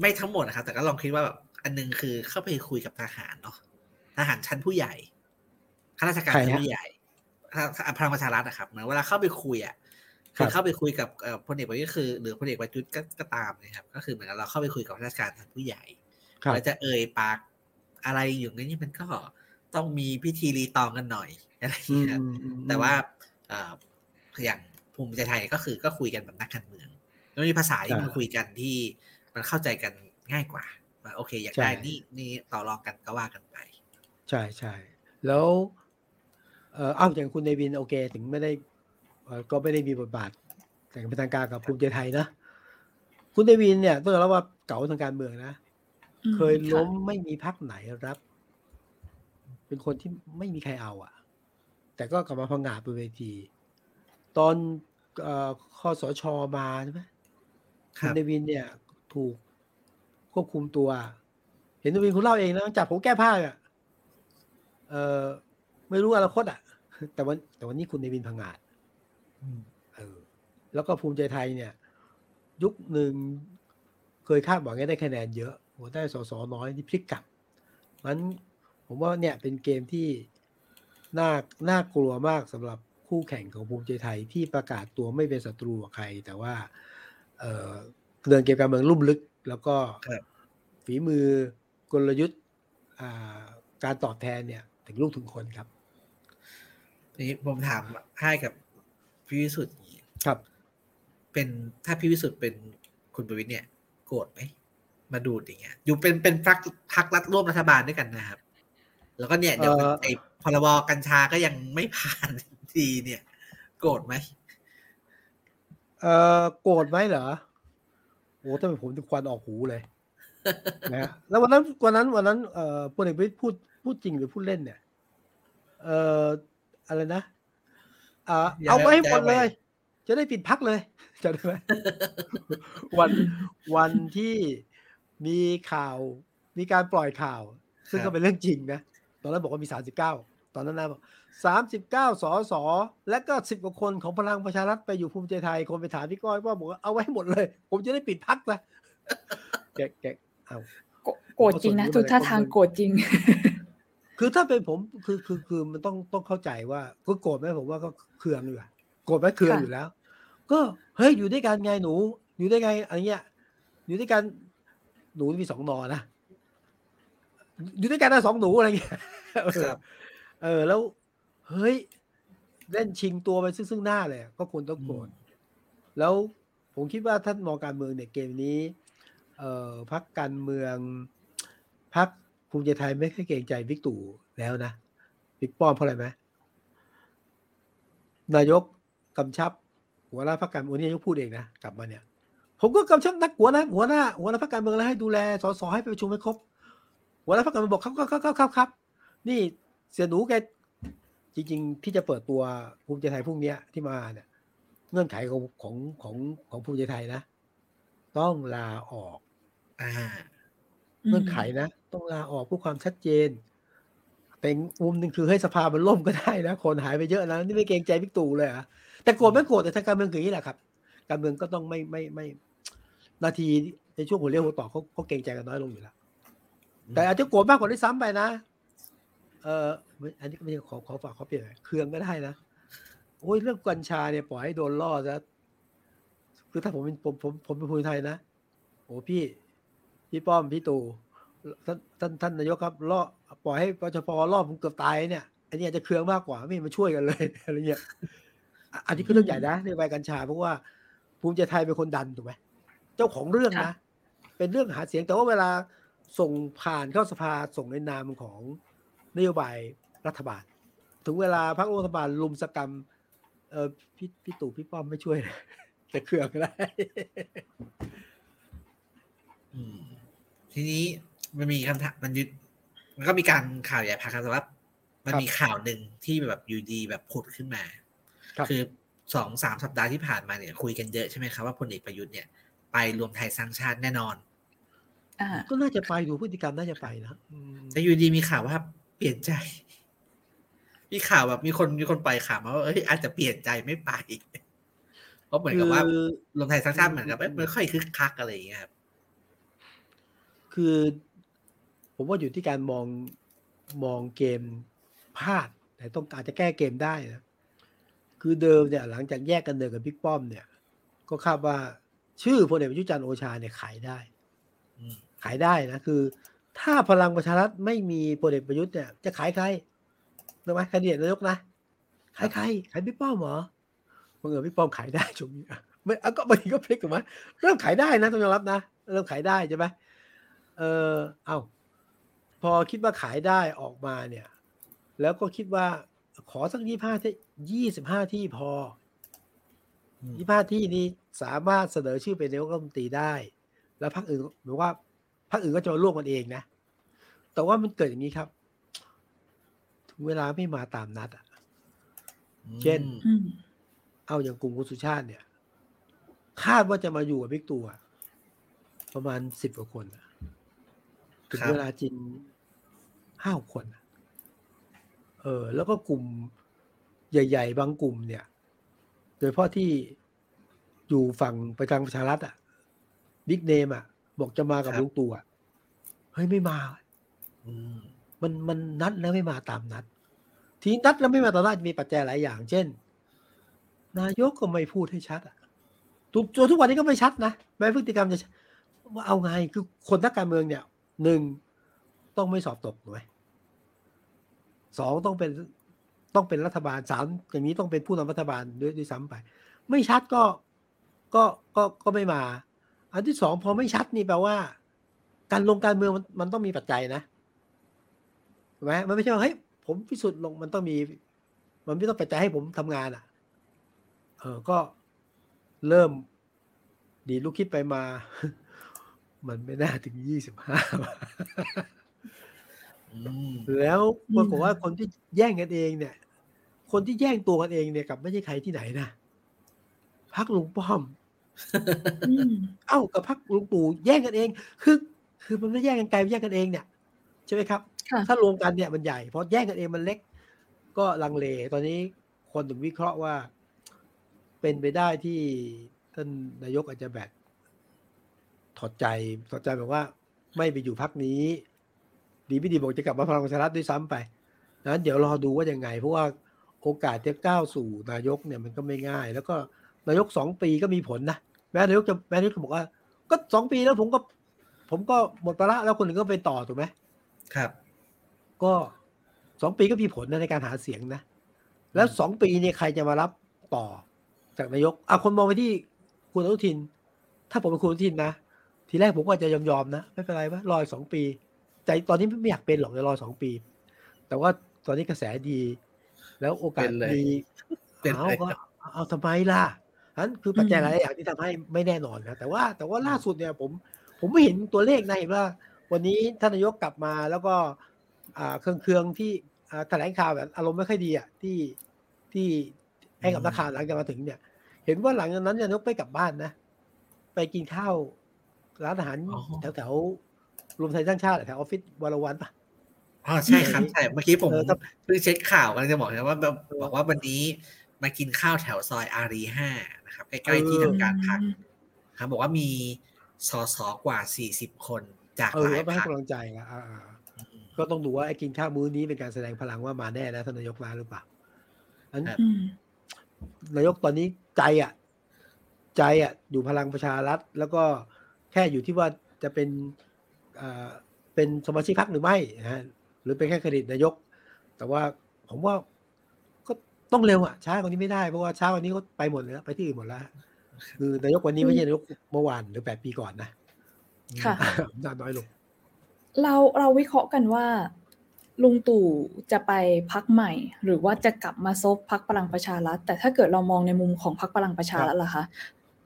ไม่ทั้งหมดนะครับ แต่ก็ลองคิดว่าแบบ อันหนึงคือเข้าไปคุยกับทหารเนาะทหารชั้นผู้ใหญ่ข้าราชการใครชั้นฮะผู้ใหญ่ถ้าถ้าพลังประชารัฐนะครับเหมือนเวลาเข้าไปคุยอะครัคือบเข้าไปคุยกับเอ่อพลเอกประยุทธ์คือหรือพลเอกประยุทธ์ก็ก็ตามนะครับ ก็คือเหมือนกับเราเข้าไปคุยกับข้าราชการชั้นผู้ใหญ่ครับเราจะเอ่ยปากอะไรอยู่ในนี้มันก็ต้องมีพิธีรีตองกันหน่อยอะไรอย่างอืมเงี้ยอืมอืมแต่ว่าเอ่ออย่างภูมิใจไทยก็คือก็คุยกันแบบนักการเมืองแล้วมีภาษาที่มันคุยกันที่มันเข้าใจกันง่ายกว่า ว่าโอเค อยากได้นี่นี่ต่อรองกันก็ว่ากันไป ใช่ใช่แล้วเอออ้าวอย่างคุณเนวินโอเค ถึงไม่ได้เอ่อก็ไม่ได้มีบทบาทแต่เป็นทางการกับภูมิใจไทยนะคุณเนวินเนี่ยต้องยอมรับว่าเก๋าทางการเมืองนะอืมเคยล้มค่ะไม่มีพรรคไหนรับ เป็นคนที่ไม่มีใครเอาอะ แต่ก็กลับมาพังงาดบนเวที ตอนเอ่อคมช.มาใช่ไหมครัคุณเนวินเนี่ย ถูก ควบคุมตัว เห็นเนวินคุณเล่าเองนะจับผมแก้ผ้าอะเออไม่รู้อนาคตอะ แต่วันแต่วันนี้คุณเดวินพังงาดเออ แล้วก็ภูมิใจไทยเนี่ย ยุคหนึ่งเคยคาดหวังให้ได้คะแนนเยอะโหได้สสน้อยที่พลิกกลับมันผมว่าเนี่ยเป็นเกมที่น่าน่ากลัวมากสำหรับคู่แข่งของภูมิใจไทยที่ประกาศตัวไม่เป็นศัตรูกับใคร แต่ว่า เออเดินเกมการเมืองลุ่มลึก แล้วก็ครับฝีมือกลยุทธ์อ่าการตอบแทนเนี่ย ถึงลูกถึงคนครับนี่ผมถามให้กับพี่วิสุทธ์อย่างนี้ครับ เป็นถ้าพี่วิสุทธ์เป็นคุณประวิทย์เนี่ย โกรธไหมมาดูดอย่างเงี้ย อยู่เป็นเป็นพักพักรัฐร่วมรัฐบาลด้วยกันนะครับ แล้วก็เนี่ยเดี๋ยวมันเอ่อไอ้พรบกัญชาก็ยังไม่ผ่านทีเนี่ย โกรธไหมเออโกรธไหมเหรอ โอ้ถ้าเป็นผมจะควันออกหูเลยนะฮะแล้ววันนั้นวันนั้นวันนั้นเอ่อพลเอกประวิตรพูดพูดจริงหรือพูดเล่นเนี่ยเอ่ออะไรนะอ่าอย่าเอาไปให้หมดอย่าไปเลย จะได้ปิดพักเลยจำได้ไหมวันวันที่มีข่าว มีการปล่อยข่าว ซึ่งก็เป็นเรื่องจริงนะ ตอนนั้นบอกว่ามีสามสิบเก้าตอนนั้นนะบอก สามสิบเก้าสอสอและก็สิบกว่าคนของพลังประชารัฐไปอยู่ภูมิใจไทย คนไปถามพี่ก้อยว่าบอกว่าเอาไว้ให้หมดเลย ผมจะได้ปิดพักนะแกแกเอาโกรธจริงนะทุกท่าทางโกรธจริง คือถ้าเป็นผมคือคือคือมันต้องต้องเข้าใจว่าก็โกรธไหมผมว่าก็เคืองอยู่อะโกรธไหมเคืองค่ะอยู่แล้ว ก็เฮ้ยอยู่ด้วยกันไงหนู อยู่ด้วยไงอะไรเงี้ย อยู่ด้วยกันหนูมีสองนอนะอยู่ด้วยกันนะสองหนูอะไรเงี้ยเออครับเออแล้ว เฮ้ย เล่นชิงตัวไปซึ่งซึ่งหน้าเลยอะก็ควรต้องโกรธแล้วผมคิดว่าท่านมองการเมืองเนี่ยเกมนี้ เอ่อพักการเมืองพักภูมิใจไทยไม่ค่อยเกรงใจบิ๊กตู่แล้วนะบิ๊กป้อมเพราะอะไรไหมนายกกำชับ หัวหน้าพักการเมืองนี่นายกพูดเองนะกลับมาเนี่ย ผมก็กำชับนักหัวหน้าหัวหน้าหัวหน้าพักการเมืองแล้วให้ดูแลสสให้ไปประชุมให้ครบหัวหน้าพักการเมืองบอกครับครับครับครับครับครับนี่เสียหนูแก จริงๆ ที่จะเปิดตัวภูมิใจไทยพรุ่งเนี้ยที่มาเนี่ยเงื่อนไขของของของของภูมิใจไทยนะ ต้องลาออก อ่า เงื่อนไขนะ ต้องลาออกเพื่อความชัดเจน เป็นมุมหนึ่งคือให้สภามันล่มก็ได้นะ คนหายไปเยอะนะนี่ไม่เกรงใจพิกตู่เลยเหรอะแต่โกรธไม่โกรธแต่ทางการเมืองคืออย่างนี้แหละครับ การเมืองก็ต้องไม่ไม่ไม่ นาทีในช่วงหัวเรียวหัวต่อเขาเขาเกรงใจกันน้อยลงอยู่แล้วแต่อาจจะโกรธมากกว่าที่ซ้ำไปนะเออไม่อันนี้ก็ไม่ใช่ขอขอฝากเขาเปลี่ยนเครื่องก็ได้นะโอ้ยเรื่องกัญชาเนี่ยปล่อยให้โดนล่อซะคือถ้าผมเป็นผมผมผมเป็นภูมิไทยนะโอ้พี่ พี่ป้อมพี่ตู่ท่านท่านท่านนายกครับล่อปล่อยให้ปชปล่อผมเกือบตายเนี่ย อันนี้อาจจะเครืองมากกว่าไม่มาช่วยกันเลยอะไรเงี้ยอะอันนี้คือเรื่องใหญ่นะในใบกัญชาเพราะว่า ภูมิใจไทยเป็นคนดันถูกไหมเจ้าของเรื่องนะค่ะเป็นเรื่องหาเสียงแต่ว่าเวลาส่งผ่านเข้าสภาส่งในนามของ นโยบายรัฐบาล ถึงเวลาพรรครัฐบาลลุมสกรรมเออพี่พี่ตู่พี่ป้อมไม่ช่วย แต่เครื่องก็ได้อืมทีนี้มันมีคำถามมันยึดมันก็มีการข่าวใหญ่พากันแต่ว่ามันครับมีข่าวหนึ่งที่แบบอยู่ดีแบบผุดขึ้นมาครับคือสองสามสัปดาห์ที่ผ่านมาเนี่ย คุยกันเยอะใช่ไหมครับว่าพลเอกประยุทธ์เนี่ยไปรวมไทยสร้างชาติแน่นอนอ่าก็น่าจะไปดูพฤติกรรมน่าจะไปนะอืมแต่อยู่ดีมีข่าวว่า เปลี่ยนใจ มีข่าวแบบมีคนมีคนปล่อยข่าวมาว่าเอ้ยอาจจะเปลี่ยนใจไม่ไปเพราะเหมือนกับว่าคือรวมไทยสร้างชาติเหมือนกับเอ้ยไม่ค่อยคึกคักอะไรอย่างเงี้ยครับคือ ผมว่าอยู่ที่การมองมองเกมพลาด แต่ต้องอาจจะแก้เกมได้นะคือเดิมเนี่ย หลังจากแยกกันเดินกับบิ๊กป้อมเนี่ย ก็คาดว่าชื่อพลเอกประยุทธ์จันทร์โอชาเนี่ยขายได้อืมขายได้นะคือ ถ้าพลังประชารัฐไม่มีพลเอกประยุทธ์เนี่ยจะขายใครถูกไหมแคนดิเดตนายกนะ ขายใคร ขายบิ๊กป้อมเหรอบังเอิญบิ๊กป้อมขายได้ช่วงนี้อะไม่อะก็บางทีก็พลิกถูกไหมเริ่มขายได้นะต้องยอมรับนะ เริ่มขายได้ใช่ไหมเออเอาพอคิดว่าขายได้ออกมาเนี่ย แล้วก็คิดว่าขอสักยี่ห้าที่ยี่สิบห้าที่พออืมยี่ห้าที่นี้สามารถเสนอชื่อเป็นนายกรัฐมนตรีได้ แล้วพรรคอื่นหรือว่า พรรคอื่นก็จะมาร่วมกันเองนะ แต่ว่ามันเกิดอย่างนี้ครับ ถึงเวลาไม่มาตามนัดอะเช่นอืมเอาอย่างกลุ่มคุณสุชาติเนี่ย คาดว่าจะมาอยู่กับบิ๊กตู่อะประมาณสิบกว่าคนอะถึงครับเวลาจริงห้าคนอะเออ แล้วก็กลุ่มใหญ่ ๆ บางกลุ่มเนี่ย โดยเฉพาะที่อยู่ฝั่งประจังประชารัฐอะบิ๊กเนมอะ บอกจะมากับครับลุงตู่อะเฮ้ยไม่มา อืมมันมันนัดแล้วไม่มาตามนัด ทีนี้นัดแล้วไม่มาตามนัดมีปัจจัยหลายอย่าง เช่น นายกก็ไม่พูดให้ชัดอะทุกจนทุกวันนี้ก็ไม่ชัดนะแม้พฤติกรรมจะชัดว่าเอาไงคือคนนักการเมืองเนี่ยหนึ่งต้องไม่สอบตกถูกไหมสองต้องเป็นต้องเป็นรัฐบาลสามอย่างนี้ต้องเป็นผู้นำรัฐบาลด้วยด้วยซ้ำไป ไม่ชัดก็ก็ก็ก็ไม่มา อันที่สองพอไม่ชัดนี่แปลว่า การลงการเมืองมันมันต้องมีปัจจัยนะถูกไหมมันไม่ใช่ว่าเฮ้ยผมพิสูจน์ลงมันต้องมี มันไม่ต้องปัจจัยให้ผมทำงานอะ เออก็เริ่มดีดลูกคิดไปมา มันไม่น่าถึงยี่สิบห้าอืมแล้วปรากฏว่าคนที่แย่งกันเองเนี่ย คนที่แย่งตัวกันเองเนี่ยกลับไม่ใช่ใครที่ไหนนะพักลุงป้อมอืม เอ้ากับพักลุงตู่แย่งกันเอง คือ คือมันไม่แย่งกันไกลแย่งกันเองเนี่ยใช่ไหมครับค่ะถ้ารวมกันเนี่ยมันใหญ่เพราะแย่งกันเองมันเล็ก ก็ลังเล ตอนนี้คนถึงวิเคราะห์ว่า เป็นไปได้ที่ท่านนายกอาจจะแบบถอดใจถอดใจแบบว่า ไม่ไปอยู่พักนี้ ดีไม่ดีบอกจะกลับมาพลังประชารัฐด้วยซ้ำไปนั้นเดี๋ยวรอดูว่ายังไง เพราะว่าโอกาสจะก้าวสู่นายกเนี่ยมันก็ไม่ง่าย แล้วก็นายกสองปีก็มีผลนะ แม้นายกจะแม้นายกจะบอกว่า ก็สองปีแล้วผมก็ ผมก็หมดภาระแล้วคนอื่นก็ไปต่อถูกไหมครับ ก็สองปีก็มีผลนะในการหาเสียงนะ แล้วสองปีเนี่ยใครจะมารับต่อจากนายกอะคนมองไปที่คุณอนุทิน ถ้าผมเป็นคุณอนุทินนะ ทีแรกผมก็จะยอมยอมๆนะ ไม่เป็นไรวะรออีกสองปี ใจตอนนี้ไม่อยากเป็นหรอกจะรอสองปี แต่ว่าตอนนี้กระแสดี แล้วโอกาสเป็นเลยดีเป็นเอาเลยก็เอาทำไมล่ะ นั้นคือปัจจัยหลายอย่างที่ทำให้ไม่แน่นอนนะแต่ว่าแต่ว่าล่าสุดเนี่ยผมผมไม่เห็นตัวเลขนะเห็นว่า วันนี้ท่านนายกกลับมาแล้วก็อ่าเครื่องเครื่องๆที่อ่าแถลงข่าวแบบอารมณ์ไม่ค่อยดีอะที่ที่ให้กับนักข่าวหลังจากมาถึงเนี่ย เห็นว่าหลังจากนั้นเนี่ยนายกไปกลับบ้านนะ ไปกินข้าวร้านอาหารอ๋อแถวแถวๆรวมไทยสร้างชาติแถวออฟฟิศวรวันปะอ๋อใช่ครับใช่เมื่อกี้ผมเออครับเพิ่งเช็คข่าวกำลังจะบอกนะว่าแบบเออบอกว่าวันนี้ มากินข้าวแถวซอยอารีห้านะครับ ใกล้ๆที่ทำการพักครับบอกว่ามีสสกว่าสี่สิบคนจากเอหอลายแล้วไปให้พรรคกำลังใจอะอ่าอ่าก็ต้องดูว่าไอ้กินข้าวมื้อนี้เป็นการแสดงพลังว่ามาแน่นะท่านนายกมาหรือเปล่าอันครับอืมนายกตอนนี้ใจอะ ใจอะ อยู่พลังประชารัฐ แล้วก็แค่อยู่ที่ว่าจะเป็นอ่าเป็นสมาชิกพรรคหรือไม่นะฮะหรือเป็นแค่เครดิตนายก แต่ว่าผมว่าก็ ต้องเร็วอะช้ากว่านี้ไม่ได้เพราะว่าช้ากว่านี้ก็ไปหมดเลยแล้วไปที่อื่นหมดแล้วคือนายกวันนี้ไม่ใช่นายกเมื่อวานหรือแปดปีก่อนนะค่ะอำนาจน้อยลงเราเราวิเคราะห์กันว่า ลุงตู่จะไปพักใหม่ หรือว่าจะกลับมาซบพักพลังประชารัฐแต่ถ้าเกิดเรามองในมุมของพักพลังประชารัฐล่ะคะ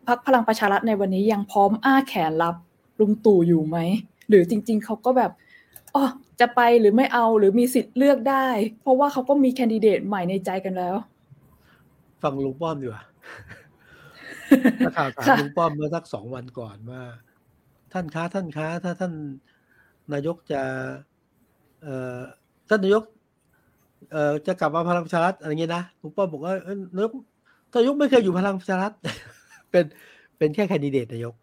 พักพลังประชารัฐในวันนี้ยังพร้อมอ้าแขนรับลุงตู่อยู่ไหมหรือจริง ๆเขาก็แบบ อ๋อจะไปหรือไม่เอาหรือมีสิทธิ์เลือกได้ เพราะว่าเขาก็มีแคนดิเดตใหม่ในใจกันแล้ว ฟังลุงป้อมดีกว่านักข่าวถามค่ะลุงป้อมเมื่อสักสองวันก่อนว่า ท่านค้าท่านค้าถ้าท่านนายกจะ เอ่อท่านนายก เอ่อจะกลับมาพลังประชารัฐอะไรเงี้ยนะลุงป้อมบอกว่าเอ้ยนายกท่านนายกไม่เคยอยู่พลังประชารัฐเป็นเป็นแค่แคนดิเดตนายก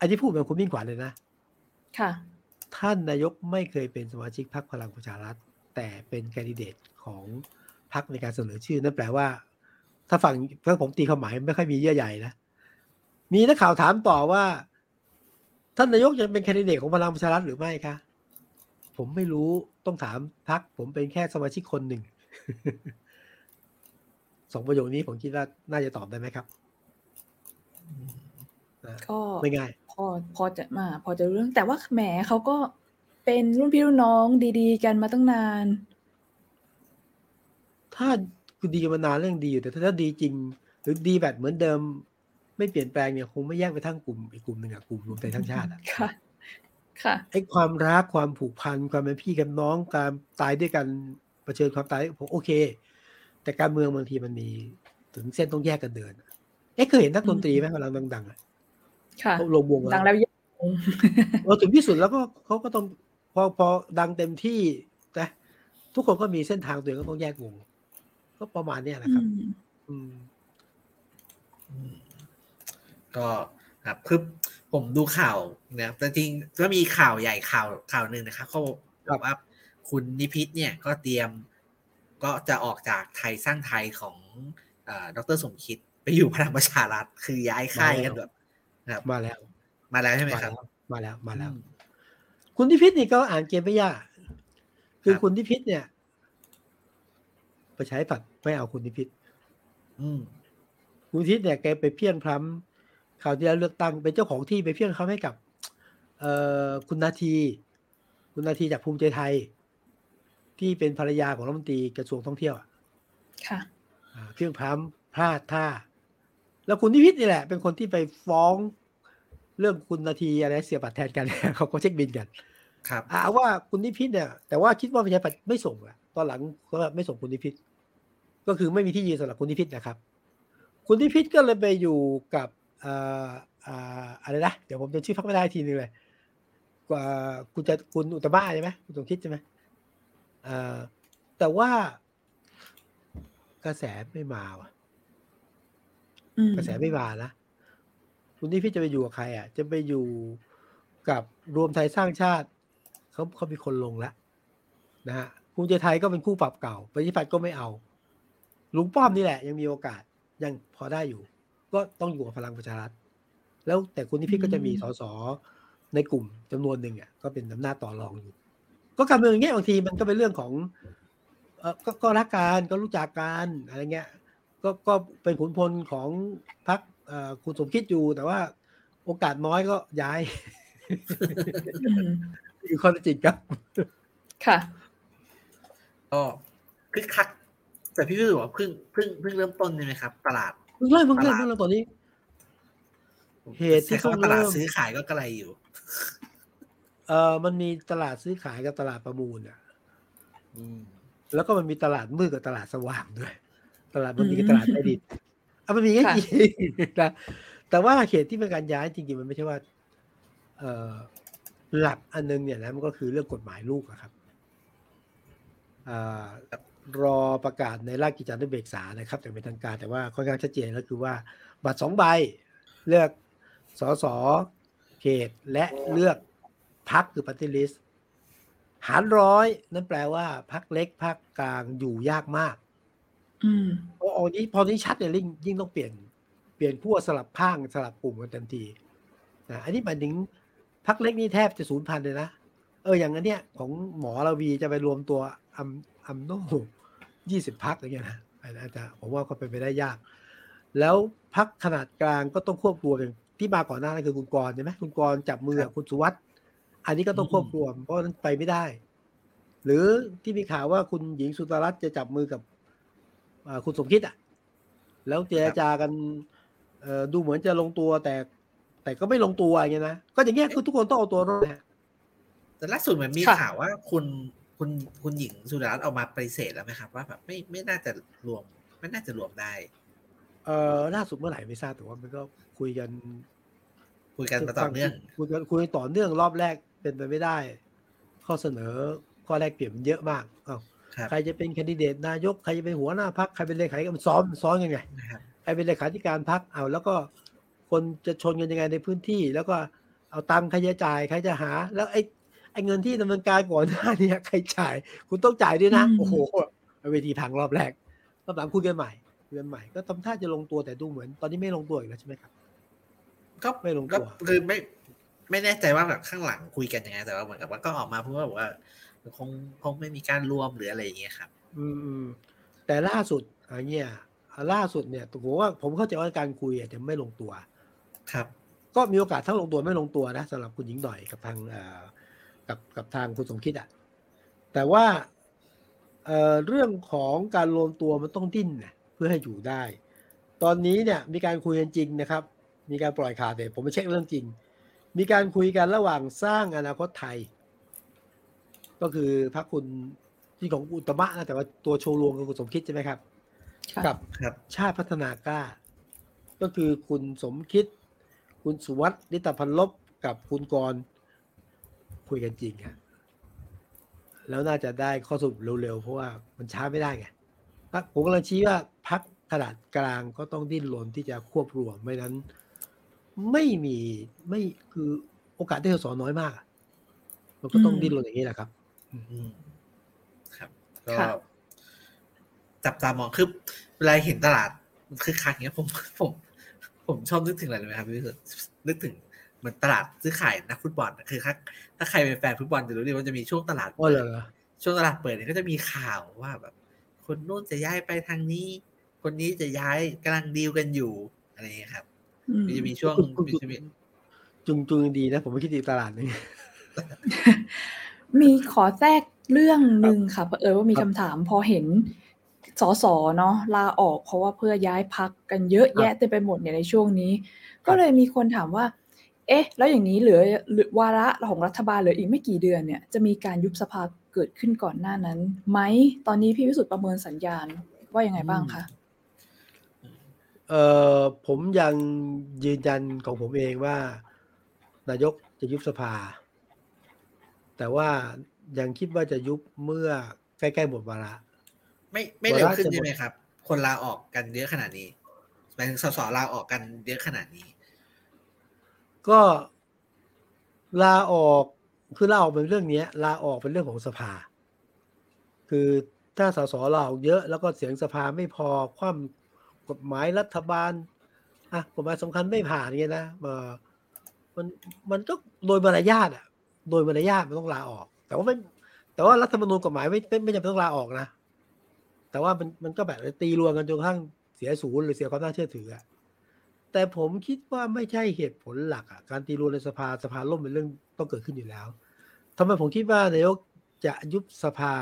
อันนี้พูดเป็นคุณมิ่งขวัญเลยนะ ค่ะ ท่านนายกไม่เคยเป็นสมาชิกพรรคพลังประชารัฐ แต่เป็นแคนดิเดตของพรรคในการเสนอชื่อ นั่นแปลว่า ถ้าฟังถ้าผมตีความหมายไม่ค่อยมีเยื่อใยนะมีนักข่าวถามต่อว่า ท่านนายกยังเป็นแคนดิเดตของพลังประชารัฐหรือไม่คะผมไม่รู้ต้องถามพรรคผมเป็นแค่สมาชิกคนหนึ่งสองประโยคนี้ผมคิดว่าน่าจะตอบได้ไหมครับนะก็ไม่ง่ายพ อพอจะมาพอจะรู้เรื่องแต่ว่าแหมเขาก็เป็นรุ่นพี่รุ่นน้องดีๆ กันมาตั้งนาน ถ้าคือดีกันมานานเรื่องดีอยู่แต่ถ้าดีจริง หรือดีแบบเหมือนเดิม ไม่เปลี่ยนแปลงเนี่ยคงไม่แยกไปทั้งกลุ่มอีกกลุ่มหนึ่งอะกลุ่มรวมใจทั้งชาติอะค่ะ ค่ะไอ้ความรักความผูกพันความเป็นพี่กับน้องการตายด้วยกันเผชิญความตายผมโอเค แต่การเมืองบางทีมันมี ถึงเส้นต้องแยกกันเดินอะเอ๊ะเคยเห็นนักดนตรีไหมเวลาดังๆอะค่ะ เขาลงวงดังแล้วยังพอถึงที่สุดแล้วก็เขาก็ต้องพอพอดังเต็มที่นะทุกคนก็มีเส้นทางตัวเองก็ต้องแยกวงก็ประมาณเนี้ยนะครับอืมอืมอืมก็ครับคือผมดูข่าวนะแต่จริงก็มีข่าวใหญ่ข่าวข่าวหนึ่งนะครับเขาบอกว่าคุณนิพิษเนี่ยก็เตรียมก็จะออกจากไทยสร้างไทยของอาดรสมคิดไปอยู่พลังประชารัฐคือย้ายค่ายกันแบบนะ ครับมาแล้ว มาแล้วใช่ไหมมาครัแล้บวมาแล้วมาแล้วอืมคุณทิพิษนี่ก็อ่านเกมไม่ยากคือครับคุณทิพิษเนี่ยประชาธิปัตย์ไม่เอาคุณทิพิษอืมคุณทิพิษเนี่ยแกไปเพี้ยนพล้ำข่าวที่แล้วเลือกตั้งเป็นเจ้าของที่ไปเพี้ยนเขาให้กับ เอ่อคุณนาที คุณนาทีจากภูมิใจไทย ที่เป็นภรรยาของรัฐมนตรีกระทรวงท่องเที่ยวอะค่ะอ่าเพี้ยนพล้ำพลาดท่า แล้วคุณทิพิษนี่แหละ เป็นคนที่ไปฟ้องเรื่องคุณนาทีอะไรเสียบัตรแทนกันเขาก็เช็คบินกัน ครับอาว่าคุณนิพิษเนี่ย แต่ว่าคิดว่าประชาธิปัตย์ไม่ส่งอะตอนหลังเขาแบบไม่ส่งคุณนิพิษก็คือไม่มีที่ยืนสำหรับคุณนิพิษนะครับ คุณนิพิษก็เลยไปอยู่กับอ่าอ่าอะไรนะเดี๋ยวผมจะชื่อพักไม่ได้ทีนึงเลยกว่าคุณจะคุณอุตตมะใช่ไหมคุณสมคิดใช่ไหมอ่าแต่ว่ากระแสไม่มาว่ะอืม กระแสไม่มานะคุณนิพิษจะไปอยู่กับใคร อะ จะไปอยู่กับรวมไทยสร้างชาติเขาเขามีคนลงแล้วนะฮะภูมิใจไทยก็เป็นคู่ปรับเก่าประชาธิปัตย์ก็ไม่เอาลุงป้อมนี่แหละ ยังมีโอกาสยังพอได้อยู่ ก็ต้องอยู่กับพลังประชารัฐ แล้วแต่คุณนิพิษก็จะมีสสในกลุ่มจำนวนหนึ่งอะก็เป็นอำนาจต่อรองอยู่ ก็การเมืองอย่างเงี้ยบางทีมันก็เป็นเรื่องของเออก็ก็รักกันก็รู้จักกันอะไรเงี้ย ก็ก็เป็นขุนพลของพรรคเอ่อคุณสมคิดอยู่ แต่ว่าโอกาสน้อยก็ย้ายอืมคือข้อเท็จจริงครับ ค่ะก็คึกคัก แต่พี่พี่บอกว่าเพิ่งเพิ่งเพิ่งเริ่มต้นใช่ไหมครับ ตลาดเพิ่งเริ่มเพิ่งเริ่มตลาดเพิ่งเริ่มตอนนี้เหตุที่ใช้คำว่าตลาดเพิ่งเริ่มซื้อขายก็กระไรอยู่ เออมันมีตลาดซื้อขายกับตลาดประมูลอะอืมแล้วก็มันมีตลาดมืดกับตลาดสว่างด้วย ตลาดมันมีกับอืมตลาดใต้ดินอะมันมีแค่ค่ะนี้นะแต่ว่าเหตุที่เป็นการย้ายจริงๆมันไม่ใช่ว่า เออหลักอันนึงเนี่ยนะมันก็คือเรื่องกฎหมายลูกอะครับอ่ารอประกาศในราชกิจจานุเบกษานะครับแต่เป็นทางการแต่ว่าค่อนข้างชัดเจนก็คือว่า บัตรสองใบเลือกสสเขตและเลือกพักคือปฏิลิสหารร้อย นั่นแปลว่าพักเล็กพักกลางอยู่ยากมาก อืมพออันนี้พอนี้ชัดเนี่ยยิ่งยิ่งต้องเปลี่ยนเปลี่ยนขั้วสลับข้างสลับกลุ่มกันเต็มทีนะอันนี้หมายถึงพักเล็กนี่แทบจะศูนย์พันเลยนะเอออย่างนั้นเนี่ยของหมอระวีจะไปรวมตัวอัมอัมโนยี่สิบพักอย่างเงี้ยนะอาจจะผมว่าก็เป็นไปได้ยาก แล้วพักขนาดกลางก็ต้องควบรวมอย่างที่มาก่อนหน้านั้นคือคุณกรณ์ใช่ไหมคุณกรณ์จับมือกับคุณสุวัสด์อันนี้ก็ต้องควบรวม เพราะฉะนั้นไปไม่ได้ หรือที่มีข่าวว่าคุณหญิงสุดารัตน์จะจับมือกับอ่า คุณสมคิดอะ แล้วเจรจากันเอ่อดูเหมือนจะลงตัวแต่ แต่ก็ไม่ลงตัวอย่างเงี้ยนะก็อย่างเงี้ยคือทุกคนต้องเอาตัวรอดนะแต่ล่าสุดเหมือนมีค่ะข่าวว่าคุณคุณคุณหญิงสุดารัตน์ออกมาปฏิเสธแล้วไหมครับ ว่าแบบไม่ไม่น่าจะรวมไม่น่าจะรวมได้ เออล่าสุดเมื่อไหร่ไม่ทราบแต่ว่ามันก็คุยกัน คุยกันมาต่อเนื่องคุยกันคุยต่อเนื่องรอบแรกเป็นไปไม่ได้ ข้อเสนอข้อแรกเปลี่ยนมันเยอะมากอ้าวครับ ใครจะเป็นแคนดิเดตนายกใครจะเป็นหัวหน้าพักใครเป็นเลขาธิการมันซ้อนมันซ้อนกันไงนะครับใครเป็นเลขาธิการพักเอาแล้วก็คนจะชนกันยังไงในพื้นที่ แล้วก็เอาตังค์ใครจะจ่ายใครจะหา แล้วไอ้ไอ้เงินที่ดำเนินการก่อนหน้าเนี้ใครจ่าย คุณต้องจ่ายด้วยนะอืมโอ้โหเวทีพังรอบแรกรอบหลังคุยกันใหม่คุยกันใหม่ ก็ทำท่าจะลงตัวแต่ดูเหมือน ตอนนี้ไม่ลงตัวอีกแล้วใช่ไหมครับก็ไม่ลงก็ตัวคือไม่ ไม่แน่ใจว่าแบบข้างหลังคุยกันยังไงแต่ว่าเหมือนกับว่าก็ออกมาพูดว่าบอกว่า คงคงไม่มีการรวมหรืออะไรอย่างเงี้ยครับอืมอืมแต่ล่าสุดอะไรเงี้ยล่าสุดเนี่ยผมว่าผมเข้าใจว่าการคุยอาจจะไม่ลงตัว ครับ ก็มีโอกาสทั้งลงตัวไม่ลงตัวนะสำหรับคุณหญิงหน่อยกับทางเอ่อกับกับทางคุณสมคิดอะแต่ว่าเอ่อเรื่องของการรวมตัวมันต้องดิ้นนะเพื่อให้อยู่ได้ ตอนนี้เนี่ยมีการคุยกันจริงนะครับ มีการปล่อยข่าวแต่ผมไม่เช็คเรื่องจริง มีการคุยกันระหว่างสร้างอนาคตไทย ก็คือพรรคคุณที่ของอุตมะนะแต่ว่าตัวโชว์รวงคือคุณสมคิดใช่ไหมครับค่ะกับครับชาติพัฒนากล้า ก็คือคุณสมคิด คุณสุวัสดิ์นิตพันลบกับคุณกรณ์คุยกันจริงอะแล้วน่าจะได้ข้อสรุปเร็วๆ เพราะว่ามันช้าไม่ได้ไงพรรคผมกำลังชี้ว่าพักขนาดกลางก็ต้องดิ้นรนที่จะควบรวมไม่นั้น ไม่มีไม่คือโอกาสได้สอน้อยมากอะมันก็ต้องอืมดิ้นรนอย่างนี้แหละครับอืม ครับก็ค่ะจับตามองคือเวลาเห็นตลาดคือคักอย่างเงี้ยผมผม ผมชอบนึกถึงอะไรรู้ไหมครับพี่สุดนึกถึงเหมือนตลาดซื้อขายนักฟุตบอลอะคือถ้าถ้าใครเป็นแฟนฟุตบอลจะรู้ดีว่าจะมีช่วงตลาดอ๋อเหรอช่วงตลาดเปิดเนี่ยก็จะมีข่าวว่าแบบ คนนู้นจะย้ายไปทางนี้ คนนี้จะย้ายกำลังดีลกันอยู่อะไรอย่างเงี้ยครับอืมมันจะมีช่วงคุณคุณมีจะมีจุงจุงดีนะผมไม่คิดอีกตลาดหนึง มีขอแทรกเรื่องหนึ่งค่ะเผอิญว่ามีครัคำบถามพอเห็นสสเนาะลาออกเพราะว่าเพื่อย้ายพักกันเยอะครับแยะเต็มไปหมดเนี่ยในช่วงนี้ครับก็เลยมีคนถามว่า เอ๊ะ แล้วอย่างนี้เหลือเหลือวาระของรัฐบาลเหลืออีกไม่กี่เดือนเนี่ย จะมีการยุบสภาเกิดขึ้นก่อนหน้านั้นไหมตอนนี้พี่วิสุทธ์ประเมินสัญญาณว่ายังไงบ้างคะเอ่อผมยังยืนยันของผมเองว่า นายกจะยุบสภา แต่ว่ายังคิดว่าจะยุบเมื่อใกล้ๆหมดวาระ ไม่ไม่เร็วขึ้นวาระจะหมดใช่ไหมครับ คนลาออกกันเยอะขนาดนี้หมายถึงสสลาออกกันเยอะขนาดนี้ ก็ลาออกคือลาออกเป็นเรื่องเนี้ยลาออกเป็นเรื่องของสภา คือถ้าสสลาออกเยอะ แล้วก็เสียงสภาไม่พอคว่ำกฎหมายรัฐบาลอะกฎหมายสำคัญไม่ผ่านเงี้ยนะมามันมันก็โดยมารยาทอะ โดยมารยาทมันต้องลาออก แต่ว่าไม่แต่ว่ารัฐธรรมนูญกฎหมายไม่ไม่จำเป็นต้องลาออกนะ แต่ว่ามันมันก็แบบตีรวมกันจนกระทั่งเสียศูนย์หรือเสียความน่าเชื่อถืออะแต่ผมคิดว่าไม่ใช่เหตุผลหลักอะการตีรวมในสภาสภาล่มเป็นเรื่องต้องเกิดขึ้นอยู่แล้วทำไมผมคิดว่านายกจะยุบสภา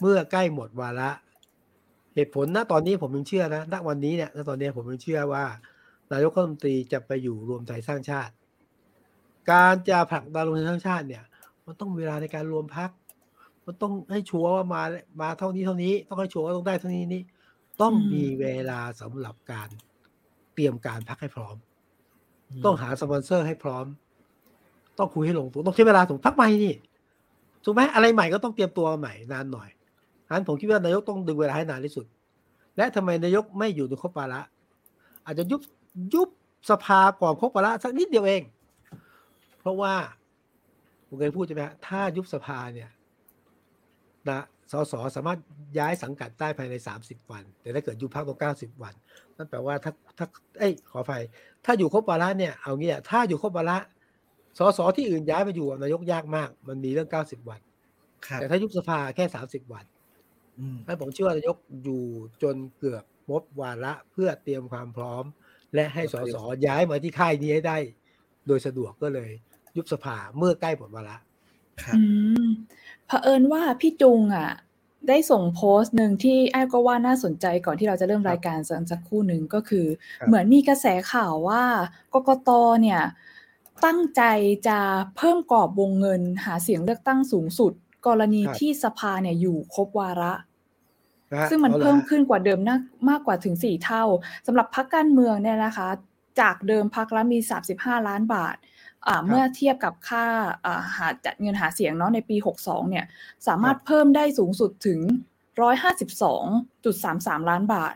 เมื่อใกล้หมดวาระ เหตุผลณตอนนี้ผมยังเชื่อนะณวันนี้เนี่ยณตอนนี้ผมยังเชื่อว่า นายกรัฐมนตรีจะไปอยู่รวมไทยสร้างชาติ การจะผลักดันรวมไทยสร้างชาติเนี่ย มันต้องเวลาในการรวมพัก มันต้องให้ชัวร์ว่ามามาเท่านี้เท่านี้ต้องให้ชัวร์ว่าต้องได้เท่านี้นี้ต้องมีเวลาสำหรับการเตรียมการพักให้พร้อม ต้องหาสปอนเซอร์ให้พร้อม ต้องคุยให้ลงตัวต้องใช้เวลาถึงพักใหม่นี่ถูกไหมอะไรใหม่ก็ต้องเตรียมตัวใหม่นานหน่อยนั้นผมคิดว่านายกต้องดึงเวลาให้นานที่สุด และทำไมนายกไม่อยู่ในครบวาระอาจจะยุบยุบสภาก่อนครบวาระสักนิดเดียวเอง เพราะว่าผมเคยพูดใช่ไหมฮะถ้ายุบสภาเนี่ยนะสสสามารถย้ายสังกัดได้ภายใน 30 วัน แต่ถ้าเกิดยุบพักต้อง90 วัน นั่นแปลว่าถ้าถ้าเอ้ยขออภัยถ้าอยู่ครบวาระเนี่ยเอางี้ถ้าอยู่ครบวาระสสที่อื่นย้ายไปอยู่นายกยากมาก มันมีเรื่อง 90 วัน แต่ถ้ายุบสภาแค่ 30 วันแล้วผมเชื่อว่านายกอยู่จนเกือบหมดวาระเพื่อเตรียมความพร้อม และให้สสย้ายมาที่ค่ายนี้ให้ได้ โดยสะดวกก็เลย ยุบสภาเมื่อใกล้หมดวาระอืมเผอิญว่าพี่จุงอะ ได้ส่งโพสต์หนึ่งที่ไอ้ก็ว่าน่าสนใจก่อนที่เราจะเริ่มรายการสักสักครู่หนึ่งก็คือ เหมือนมีกระแสข่าวว่ากกตเนี่ย ตั้งใจจะเพิ่มกรอบวงเงิน หาเสียงเลือกตั้งสูงสุด กรณีที่สภาเนี่ยอยู่ครบวาระซึ่งมันเพิ่มขึ้นกว่าเดิมนมากกว่าถึงสี่เท่าสำหรับพรรคการเมืองเนี่ยนะคะ จากเดิมพรรคละมี 35 ล้านบาท เมื่อเทียบกับค่าหาจัดเงินหาเสียงเนาะในปี 62 เนี่ย สามารถเพิ่มได้สูงสุดถึง 152.33 ล้านบาท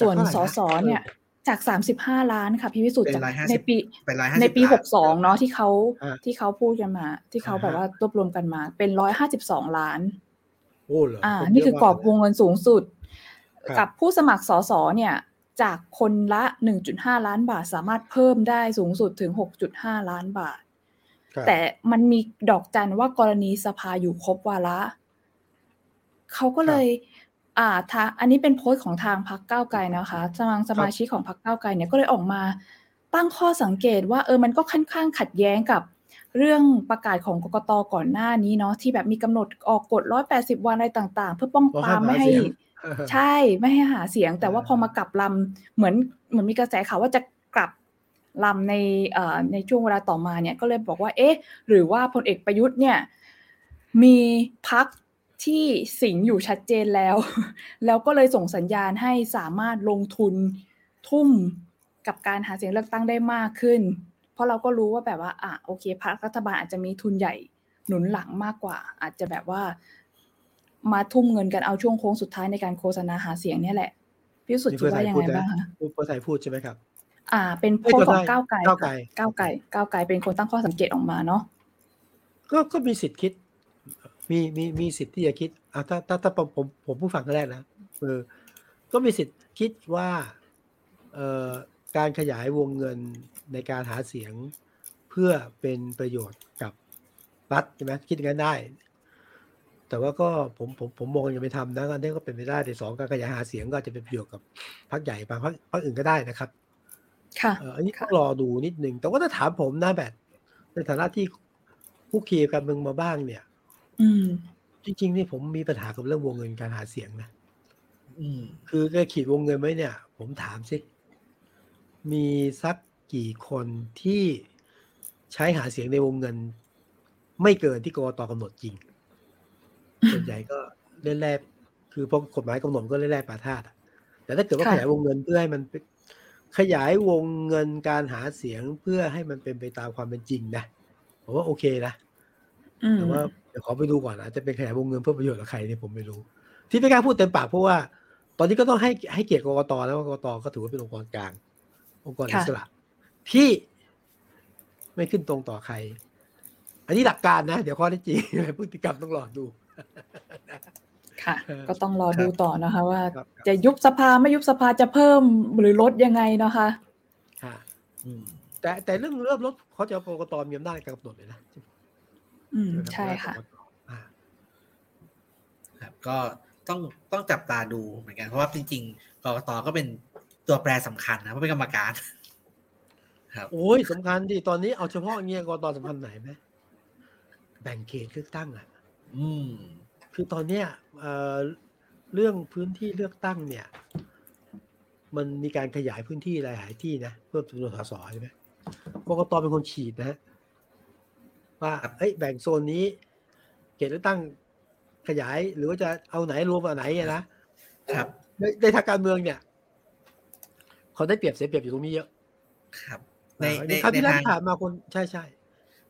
ส่วนสสเนี่ยจาก 35 ล้านค่ะพี่วิสุทธ์จากในปีในปี 62 เนาะที่เขาที่เขาพูดกันมา ที่เขาแบบว่ารวบรวมกันมา เป็น 152 ล้านโอ้เหรออ่า นี่คือกรอบวงเงินสูงสุด กับผู้สมัครสสเนี่ย จากคนละ 1.5 ล้านบาท สามารถเพิ่มได้สูงสุดถึง 6.5 ล้านบาท แต่มันมีดอกจันว่ากรณีสภาอยู่ครบวาระเขาก็เลย อ่าทางอันนี้เป็นโพสต์ของทางพรรคก้าวไกลนะคะสมาสมาชิกของพรรคก้าวไกลเนี่ยก็เลยออกมาตั้งข้อสังเกตว่าเออมันก็ค่อนข้างขัดแย้งกับเรื่องประกาศของกกตก่อนหน้านี้เนาะที่แบบมีกำหนดออกกฎ 180 วันอะไรต่าง ๆ เพื่อป้องปรามไม่ให้ ใช่ไม่ให้หาเสียง แต่ว่าพอมากลับลำเหมือนเหมือนมีกระแสข่าวว่าจะกลับลำในเอ่อในช่วงเวลาต่อมาเนี่ยก็เลยบอกว่า เอ๊ะ หรือว่าพลเอกประยุทธ์เนี่ยมีพักที่สิงอยู่ชัดเจนแล้ว แล้วก็เลยส่งสัญญาณให้สามารถลงทุนทุ่มกับการหาเสียงเลือกตั้งได้มากขึ้น เพราะเราก็รู้ว่าแบบว่าอะโอเคพรรครัฐบาลอาจจะมีทุนใหญ่หนุนหลังมากกว่า อาจจะแบบว่า มาทุ่มเงินกันเอาช่วงโค้งสุดท้ายในการโฆษณาหาเสียงเนี่ยแหละพี่สุดคิดว่ายังไงบ้างคะพูดภาษาพูดใช่ไหมครับ อ่า เป็นโพสของก้าวไกลก้าวไกลก้าวไกลก้าวไกลเป็นคนตั้งข้อสังเกตออกมาเนาะก็ก็มีสิทธิ์คิด มีมีมีสิทธิ์ที่จะคิดอ่าถ้าถ้าถ้าผมผมผมผู้ฟังครั้งแรกนะเออก็มีสิทธิ์คิดว่าเอ่อการขยายวงเงินในการหาเสียงเพื่อเป็นประโยชน์กับรัฐใช่ไหมคิดอย่างนั้นได้ แต่ว่าก็ผมผมผมมองยังไม่ทำนะอันนี้ก็เป็นไปได้แต่สองการขยายหาเสียงก็จะเป็นประโยชน์กับพรรคใหญ่บางพรรคพรรคอื่นก็ได้นะครับ ค่ะอันนี้ต้องรอดูนิดนึงแต่ว่าถ้าถามผมนะแบบในฐานะที่ผู้คีกับเมืองมาบ้างเนี่ย อืม จริงๆนี่ผมมีปัญหากับเรื่องวงเงินการหาเสียงนะอืมคือแกขีดวงเงินไว้เนี่ย ผมถามสิมีสักกี่คนที่ใช้หาเสียงในวงเงิน ไม่เกินที่กรตกำหนดจริงส่ วนใหญ่ก็เล่นแรกคือพอกฎหมายกำหนดก็เล่นแรกปาทาสแต่ถ้าเกิดว่าขยายวงเงินเพื่อให้มันขยายวงเงินการหาเสียงเพื่อให้มันเป็นไปตามความเป็นจริงนะผมว่าโอเคนะแต่ว่าเดี๋ยวขอไปดูก่อนอาจจะเป็นขยายวงเงินเพื่อประโยชน์กับใครเนี่ยผมไม่รู้ ที่ไม่กล้าพูดเต็มปากเพราะว่า ตอนนี้ก็ต้องให้ให้เกียรติกรกตแล้วกรกตก็ถือว่าเป็นองค์กรกลาง องค์กรอิสระที่ไม่ขึ้นตรงต่อใคร อันนี้หลักการนะ เดี๋ยวข้อที่จริงพฤติกรรมต้องรอดู ค่ะเออก็ต้องรอดูต่อนะคะ ว่าครับจะยุบสภาไม่ยุบสภาจะเพิ่มหรือลดยังไงนะคะฮะอืมแต่แต่เรื่องเริ่มลดเขาจะเอากกตมีอำนาจในการกำหนดเลยนะอืมไหมรับใช่ค่ะกกตอ่าครับก็ต้องต้องจับตาดูเหมือนกัน เพราะว่าจริงๆกรกตก็เป็นตัวแปรสำคัญนะเพราะเป็นกรรมการ ครับ โอ้ยสำคัญดิตอนนี้เอาเฉพาะเงี้ยกกตสำคัญไหนไหมแบ่งเขตเลือกตั้งอะ อืม คือตอนเนี้ยเอ่อเรื่องพื้นที่เลือกตั้งเนี่ย มันมีการขยายพื้นที่หลาย ๆ ที่นะเพิ่มจำนวนสสใช่ไหมกกตเป็นคนฉีดนะฮะว่าครับเอ้ยแบ่งโซนนี้เขตเลือกตั้งขยาย หรือว่าจะเอาไหนรวมเอาไหนอะนะครับในในทางการเมืองเนี่ยเขาได้เปรียบเสียเปรียบอยู่ตรงนี้เยอะ ครับ ในอ่าในคราวในที่แล้วทางที่ผ่านมาคนใช่ใช่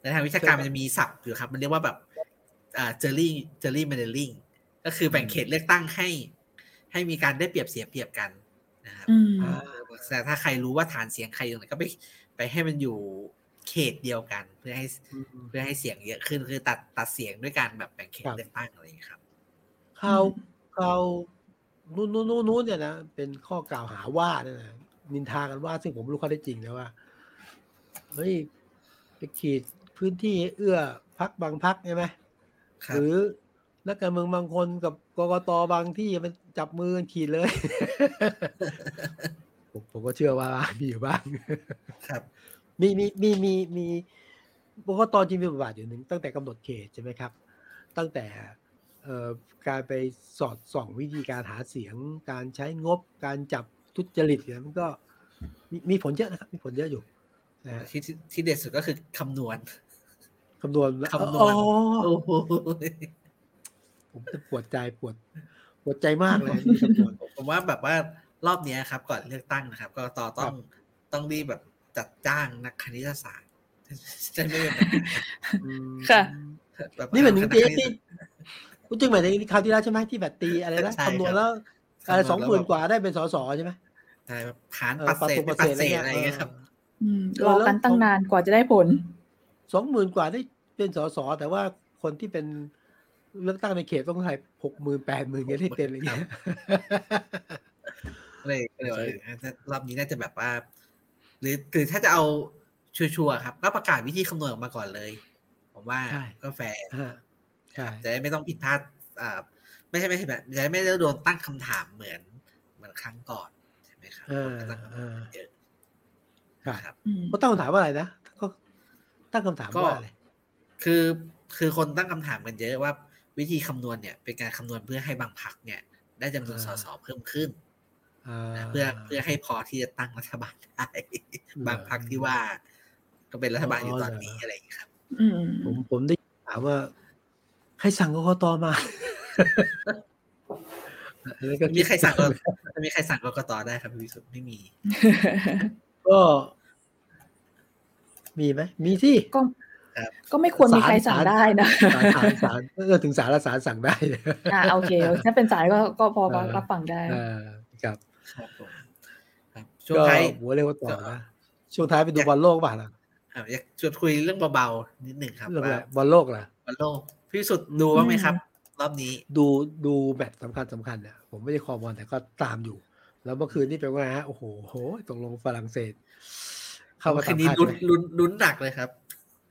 ในทางวิชาการมันจะมีศัพท์อยู่ครับ มันเรียกว่าแบบอ่า เจอรี่เจอรี่แมนเดลลิงก็คือแบ่งเขตเลือกตั้งให้ ให้มีการได้เปรียบเสียเปรียบกันนะครับอืมอ่าแต่ถ้าใครรู้ว่าฐานเสียงใครตรงไหนก็ไปไปให้มันอยู่เขตเดียวกัน เพื่อให้อืมเพื่อให้เสียงเยอะขึ้นคือตัดตัดเสียงด้วยการแบบแบ่งเขตครับเลือกตั้งอะไรอย่างเงี้ยครับข่าวข่าวนู้นนู้นนู้นนู้นเนี่ยนะเป็นข้อกล่าวหาว่าเนี่ยนะนินทากันว่า ซึ่งผมไม่รู้ข้อได้จริงนะว่าเฮ้ยไปขีดพื้นที่เอื้อพักบางพักใช่ไหมครั หบรือนักการเมืองบางคนกับกกตบางที่มันจับมือกันขีดเลยผมผมก็เชื่อว่ามีอยู่บ้างครับ มีมีมีมีมีกกตจริงมีบทบาทอยู่หนึ่งตั้งแต่กำหนดเขตใช่ไหมครับ ตั้งแต่เอ่อการไปสอดส่องวิธีการหาเสียง การใช้งบการจับทุจริตเนี่ยมันก็มีมีผลเยอะนะครับ มีผลเยอะอยู่นะฮะที่ที่ที่เด็ดสุดก็คือคำนวณ คำนวณแล้วคำนวณอ๋อโอ้โหผมจะปวดใจปวดปวดใจมากเลยที่คำนวณผมว่าแบบว่ารอบเนี้ยครับ ก่อนเลือกตั้งนะครับก็ต่อต้องต้องรีบแบบจัดจ้างนักคณิตศาสตร์จะไม่เป็นแบบอืมค่ะแบบนี่เหมือนถึงตีคณิตที่คุณจึงหมายถึงคราวที่แล้วใช่ไหมที่แบบตีอะไรนะใช่ครับคำนวณแล้วอะไรสองหมื่นกว่าได้เป็นสสใช่ไหมใช่แบบหารเออปัดเศษปัไม่ดปัดเศษเศษอะอะไรไรเงี้อยย่างเงี้ยครับอืมรอกันตั้งนานกว่าจะได้ผลสองหมื่นกว่าได้ เป็นสสแต่ว่าคนที่เป็นเลือกตั้งในเขตต้องใช้หกหมื่นแปดหมื่นเงี้ยได้เป็นอะไรเงี้ยเลยก็เลยว่าเออน่ารอบนี้น่าจะแบบว่า หรือหรือถ้าจะเอาชัวร์ๆครับก็ประกาศวิธีคำนวณออกมาก่อนเลย ผมว่าใช่ก็แฟร์อ่าใช่จะได้ไม่ต้องผิดพลาดอ่าไม่ใช่ไม่ใช่แบบจะได้ไม่ได้โดนตั้งคำถามเหมือนเหมือนครั้งก่อนใช่ไหมครับอ่าก็ตั้งคำถามอ่าเยอะใช่ครับอืมเขาตั้งคำถามว่าอะไรนะเขาตั้งคำถามก็ว่าอะไร คือคือคนตั้งคำถามกันเยอะว่าวิธีคำนวณเนี่ยเป็นการคำนวณเพื่อให้บางพักเนี่ย ได้จำนวนสสเพิ่มขึ้นอ่านะเพื่อเพื่อให้พอที่จะตั้งรัฐบาลได้บางพักที่ว่า ก็เป็นรัฐบาลอยู่ตอนนี้อะไรอย่างเงี้ยครับอืมผมผมได้ถามว่าใครสั่งกกตมาอันนั้นก็มีใครสั่งก็จะมีใครสั่งกกตได้ครับพี่วิสุทธ์ไม่มี ก็ มีไหมมีที่ ก็ครับก็ไม่ควรมีใครสั่งศาลได้นะศาลศาลศาลเออถึงศาลแล้วศาลสั่งได้อ่าโอเคถ้าเป็นสายก็ก็พอเออรับฟังได้เออครับครับผมครับช่วงก็ท้ายหัวเรียกว่าต่อก็นะช่วงท้ายไปดูอยากบอลโลกป่ะล่ะครับอยากชวนคุยเรื่องเบาๆนิดหนึ่งครับเรื่องอะไรว่าบอลโลกล่ะบอลโลกพี่วิสุทธ์ดูบ้างไหมครับ รอบนี้ดูดูแมตช์สำคัญสำคัญเนี่ยผมไม่ได้คอบอลแต่ก็ตามอยู่ แล้วเมื่อคืนนี่เป็นว่าไงฮะโอ้โหโหตกลงฝรั่งเศส เข้ามาคืตานมนี้คาดลุ้นไหมลุ้นลุ้นหนักเลยครับ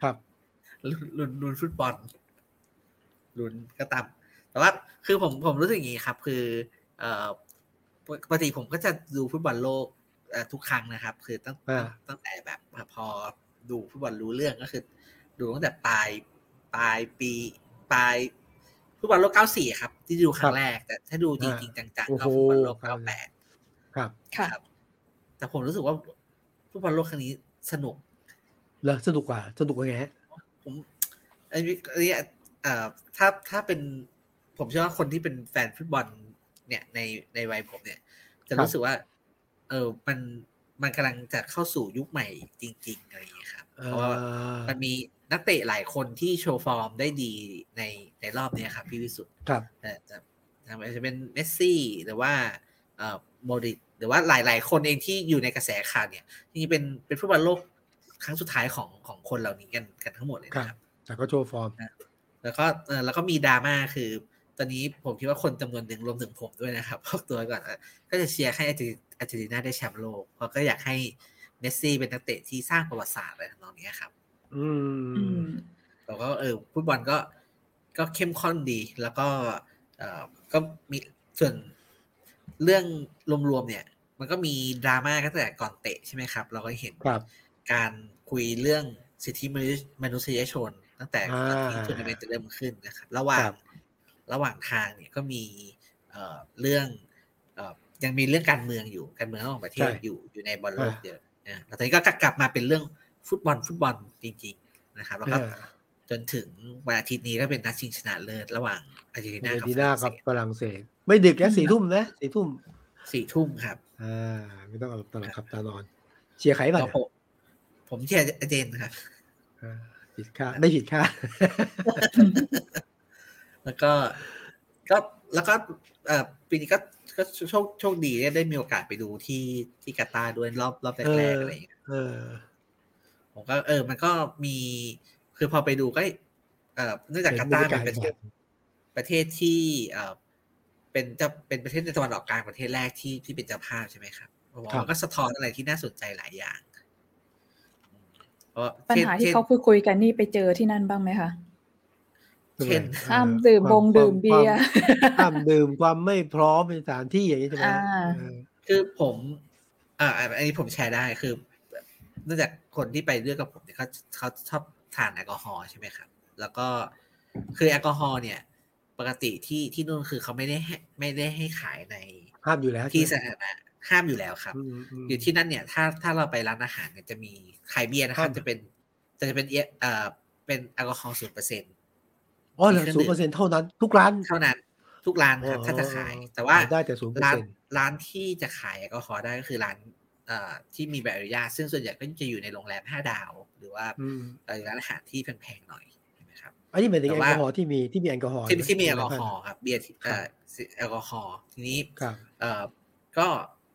ครับ ลุ้นลุ้นลุ้นฟุตบอลลุ้นก็ตามแต่ว่าคือผมผมรู้สึกอย่างนี้ครับ คือเอ่อปกปกติผมก็จะดูฟุตบอลโลกเอ่อทุกครั้งนะครับ คือตั้งอ่าตั้งแต่แบบพอดูฟุตบอลรู้เรื่องก็คือ ดูตั้งแต่ปลายปลายปีปลายฟุตบอลโลก 94 ครับ ที่ดูครั้งแรก แต่ถ้าดูจริงๆจังๆก็ฟุตบอลโลก 98 ครับค่ะครับ แต่ผมรู้สึกว่าฟุตบอลโลกครั้งนี้สนุก แล้วสนุกกว่า สนุกกว่าไงฮะ ผมอันนี้อันนี้เอ่อถ้าถ้าเป็นผมเชื่อว่าคนที่เป็นแฟนฟุตบอล เนี่ยในในวัยผมเนี่ย จะครับรู้สึกว่า เออมันมันกำลังจะเข้าสู่ยุคใหม่จริงๆอะไรอย่างเงี้ยครับ เพราะว่ามันมีนักเตะหลายคนที่โชว์ฟอร์มได้ดีในในรอบเนี้ยครับ พี่วิสุทธ์ครับแต่จะจะเป็นเมสซี่หรือว่าเอ่อโมดริกหรือว่าหลาย ๆ คนเองที่อยู่ในกระแสข่าวเนี่ยจริงๆเป็นเป็นฟุตบอลโลก ครั้งสุดท้ายของของคนเหล่านี้กันกันทั้งหมดเลยนะครับ แต่ก็โชว์ฟอร์ม แล้วก็เออแล้วก็มีดราม่าคือ ตอนนี้ผมคิดว่าคนจำนวนหนึ่งรวมถึงผมด้วยนะครับพวกตัวก่อนเออก็จะเชียร์ให้อาร์เจนอาร์เจนตินาได้แชมป์โลก เพราะก็อยากให้เมสซี่เป็นนักเตะที่สร้างประวัติศาสตร์อะไรทำนองเนี้ยครับ อือืมมแล้วก็เออฟุตบอลก็ก็เข้มข้นดี แล้วก็เออก็มีส่วนเรื่องรวมๆเนี่ย มันก็มีดราม่าตั้งแต่ก่อนเตะใช่ไหมครับ เราก็เห็นครับ การคุยเรื่องสิทธิมนุษยชน ตั้งแต่ก่อนที่อ่าทัวร์นาเมนต์จะเริ่มขึ้นนะครับ ระหว่างครับระหว่างทางเนี่ยก็มีเอ่อเรื่องเอ่อยังมีเรื่องการเมืองอยู่การเมืองระหว่างประเทศใช่อยู่อยู่ในบอลโลกอ่าเยอะนะแล้วตอนนี้ก็กลับมาเป็นเรื่องฟุตบอลฟุตบอลจริง ๆนะครับ แล้วก็อ่าจนถึงวันอาทิตย์นี้ก็เป็นนัดชิงชนะเลิศระหว่างอาร์เจนตินาอาร์กับเจนติฝนารั่งกับเศสฝรั่งเศสไม่ดึกนะสี่ทุ่มนะสี่ทุ่มสี่ทุ่มครับ อ่า ไม่ต้องเอาตลอดขับตานอน เชียร์ใครบ้างแล้ว ผมผมเชียร์อาร์เจนครับอ่าผิดคาดได้ผิดคาดแล้วก็ก็แล้วก็เอ่อปีนี้ก็ก็โชคโชคดีได้ได้มีโอกาสไปดูที่ที่กาตาร์ด้วยรอบรอบแรกๆอะไรอย่างเงี้ยเออผมก็เออ มันก็มีคือพอไปดูก็เอ่อเนื่องจากกาตาร์เป็นประเทศประเทศที่เอ่อเป็นจะเป็นประเทศในตะวันออกกลางประเทศแรกที่ที่เป็นเจ้าภาพใช่ไหมครับผมว่ามันก็สะท้อนอะไรที่น่าสนใจหลายอย่างเพราะ ปัญหาที่ช่นเขาคุยคุยๆกันนี่ไปเจอที่นั่นบ้างไหมคะเช่นห้ามดื่มบงดื่มเบียร์ห้ามดื่มความไม่พร้อมในสถานที่อย่างนี้ใช่ไหมอ่าเออคือผม อ่าอันนี้ผมแชร์ได้คือเนื่องจากคนที่ไปด้วยกับผมเนี่ยเขาเขาชอบทานแอลกอฮอล์ใช่ไหมครับ แล้วก็คือแอลกอฮอล์เนี่ย ปกติที่ที่นู่นคือเขาไม่ได้ให้ไม่ได้ให้ขายในห้ามอยู่แล้วที่ใช่สาไหมธารณะ ห้ามอยู่แล้วครับอืมมอยู่ที่นั่นเนี่ยถ้าถ้าเราไปร้านอาหารเนี่ยจะมีขายเบียร์นะครับห้ามจะเป็นจะเป็นเอเอ่อเป็นแอลกอฮอล์ศูนเปอร์เซ็นต์อ๋อเหลือมีเครื่ศูอนงดื่มย์เปอร์เซ็นต์เท่านั้น ทุกร้านเท่านั้น ทุกร้านครับอ๋อถ้าจะขาย แต่ว่าได้แต่ศูนย์เปอร์ร้านเซ็นต์ร้านที่จะขายแอลกอฮอล์ได้ก็คือร้านเอ่อที่มีใบอนุญาตซึ่งส่วนใหญ่ก็จะอยู่ในโรงแรมห้าดาว หรือว่าอืมเอ่อร้านอาหารที่แพงๆหน่อยใช่ไหมครับอันนี้หมายถึงแต่แอลว่ากอฮอล์ที่มีที่มีแอลกอฮอล์ที่ใช่ไหที่มีแอลกอฮอล์ครับเบียร์ที่ครัเอ่อบแอลกอฮอล์ทีนี้ครับเอ่อก็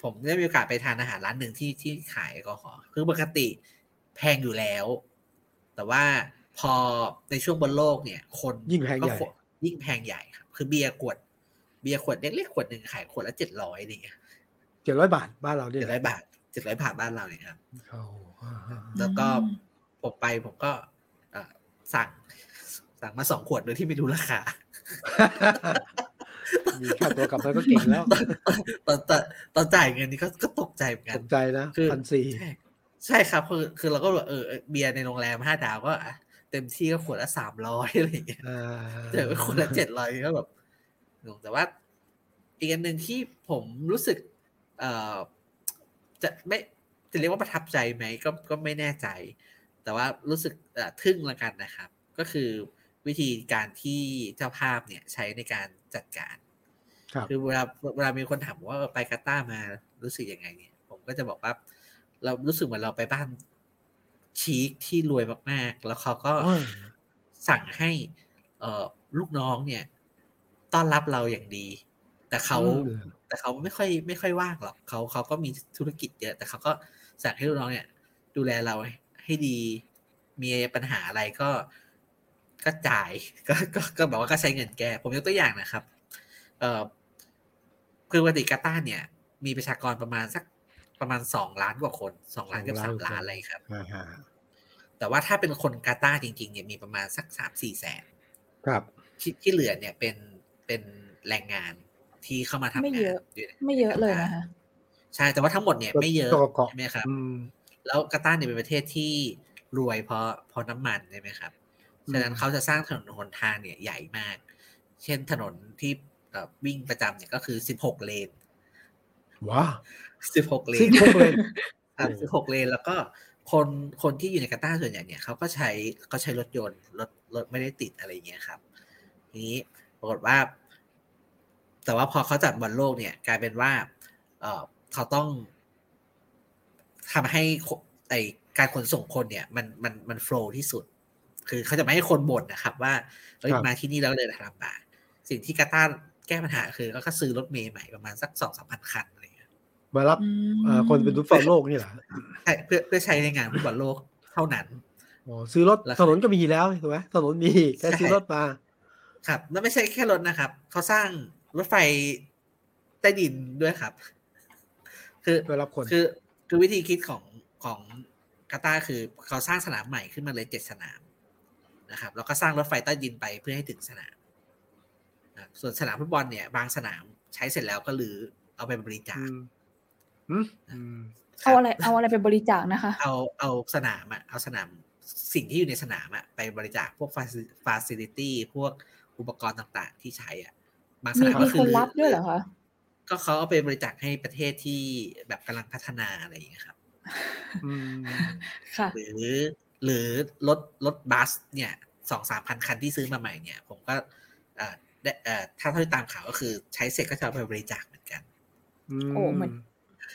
ผมได้มีโอกาสไปทานอาหารร้านหนึ่งที่ที่ขายแอลกอฮอล์คือปกติแพงอยู่แล้ว แต่ว่าพอในช่วงบนโลกเนี่ย คนยิ่งแพงใหญ่ก็ขวยิ่งแพงใหญ่ครับ คือเบียร์ขวด เบียร์ขวดเล็กๆขวดหนึ่งขายขวดละเจ็ดร้อยอะไรเงี้ยเจ็ดร้อยบาทบ้านเราเนี่ยเจ็ดร้อยบาทเจ็ดร้อยบาทบ้านเราเนี่ยครับโอ้อ่าแล้วก็อืมผมไปผมก็เอ่อสั่ง สั่งมาสองขวดโดยที่ไม่รู้ราคา มีค่าตัวกลับไปก็เก่งแล้ว ตอนตอนตอนจ่ายเงินนี่ก็ก็ตกใจเหมือนกัน ตกใจนะคือพันสี่ใช่ใช่ครับ คือคือเราก็แบบเออเบียร์ในโรงแรมห้าดาวก็อะเต็มที่ก็ขวดละสามร้อยอะไรอย่างเงี้ยอ่าเจอขวดละเจ็ดร้อยก็แบบงงแต่ว่า อีกอันหนึ่งที่ผมรู้สึก เอ่อ จะไม่จะเรียกว่าประทับใจไหมก็ก็ไม่แน่ใจ แต่ว่ารู้สึกทึ่งละกันนะครับ ก็คือวิธีการที่เจ้าภาพเนี่ยใช้ในการ จัดการครับคือเวลาเวลามีคนถามว่าไปกาตาร์มารู้สึกยังไงเนี่ย ผมก็จะบอกว่า เรารู้สึกเหมือนเราไปบ้านชีคที่รวยมากๆ แล้วเขาก็โอ้ยสั่งให้เอ่อลูกน้องเนี่ย ต้อนรับเราอย่างดี แต่เขาอืมแต่เขาไม่ค่อยไม่ค่อยว่างหรอกเขาเขาก็มีธุรกิจเยอะ แต่เขาก็สั่งให้ลูกน้องเนี่ย ดูแลเราให้ดี มีปัญหาอะไรก็ ก็จ่ายก็ก็ก็แบบว่าก็ใช้เงินแก้ผมยกตัวอย่างนะครับ เอ่อคือปกติกาตาร์เนี่ย มีประชากรประมาณสักประมาณสองล้านกว่าคนสองล้านเกือบสอสางมล้านล้านอะไรครับอ่าฮะแต่ว่าถ้าเป็นคนกาตาร์จริง ๆ เนี่ยมีประมาณสักสามสี่แสนครับที่ที่เหลือเนี่ยเป็นเป็นแรงงานที่เข้ามาทำงานไม่เยอะยู่ในไม่เยอะเลยนะคะใช่แต่ว่าทั้งหมดเนี่ยไม่เยอะก็เกาะใช่ไหมครับอืมแล้วกาตาร์เนี่ยเป็นประเทศที่รวยเพราะเพราะน้ำมันใช่ไหมครับอืม ฉะนั้นเขาจะสร้างถนนหนทางเนี่ยใหญ่มาก เช่นถนนที่เอ่อวิ่งประจำเนี่ยก็คือสิบหกเลนว้าสิบหกเลซินกพกเลยครับโอ้สิบหกเลนแล้วก็คนคนที่อยู่ในกาตาร์ส่วนใหญ่เนี่ยเขาก็ใช้เขาใช้รถยนต์รถรถไม่ได้ติดอะไรอย่างเงี้ยครับทีนี้ปรากฏว่า แต่ว่าพอเขาจัดบอลโลกเนี่ย กลายเป็นว่า เออเขาต้องทำให้ขไอการขนส่งคนเนี่ย มันมันมันโฟล์ที่สุด คือเขาจะไม่ให้คนบ่นนะครับ ว่าเฮ้ยครับมาที่นี่แล้วเลยลำบากสิ่งที่กาตาร์แก้ปัญหาคือก็ซื้อรถเมล์ใหม่ประมาณสักสองสามพันคันอะไรอย่างเงี้ยมารับอืมเอ่อคนเป็นฟุตบอลโลกนี่เหรอใช่เพื่อเพื่อใช้ในงานฟุตบอลโลกเท่านั้นอ๋อซื้อรถแล้วถนนก็มีแล้วถูกไหมถนนมีแค่ใช่ซื้อรถมาครับแล้วไม่ใช่แค่รถนะครับเขาสร้างรถไฟใต้ดินด้วยครับ คือเพื่อรับคนคือ คือวิธีคิดของของกาตาร์คือเขาสร้างสนามใหม่ขึ้นมาเลยเจ็ดสนาม นะครับแล้วก็สร้างรถไฟใต้ดินไปเพื่อให้ถึงสนามนะครับส่วนสนามฟุตบอลเนี่ย บางสนามใช้เสร็จแล้วก็ลือเอาไปบริจาอืคมอืมอืมเอาอะไรเอาอะไรไปบริจาคนะคะ เอาเอาสนามอะเอาสนามสิ่งที่อยู่ในสนามอะไปบริจาคพวกฟาซิลิตี้พวกอุปกรณ์ต่างๆ ที่ใช้อะบางสมีนามมีก็คคืนอรับด้วยเหรอคะก็เขาเอาไปบริจาคให้ประเทศที่แบบกำลังพัฒนาอะไรอย่างเงี้ยครับอืมค่ะหรือ หรือรถรถบัสเนี่ยสองสามพันคันที่ซื้อมาใหม่เนี่ย ผมก็เอ่อได้เอ่อถ้าเท่าที่ตามข่าวก็คือใช้เสร็จก็จะเอาไปบริจาคเหมือนกัน โอ้เหมือน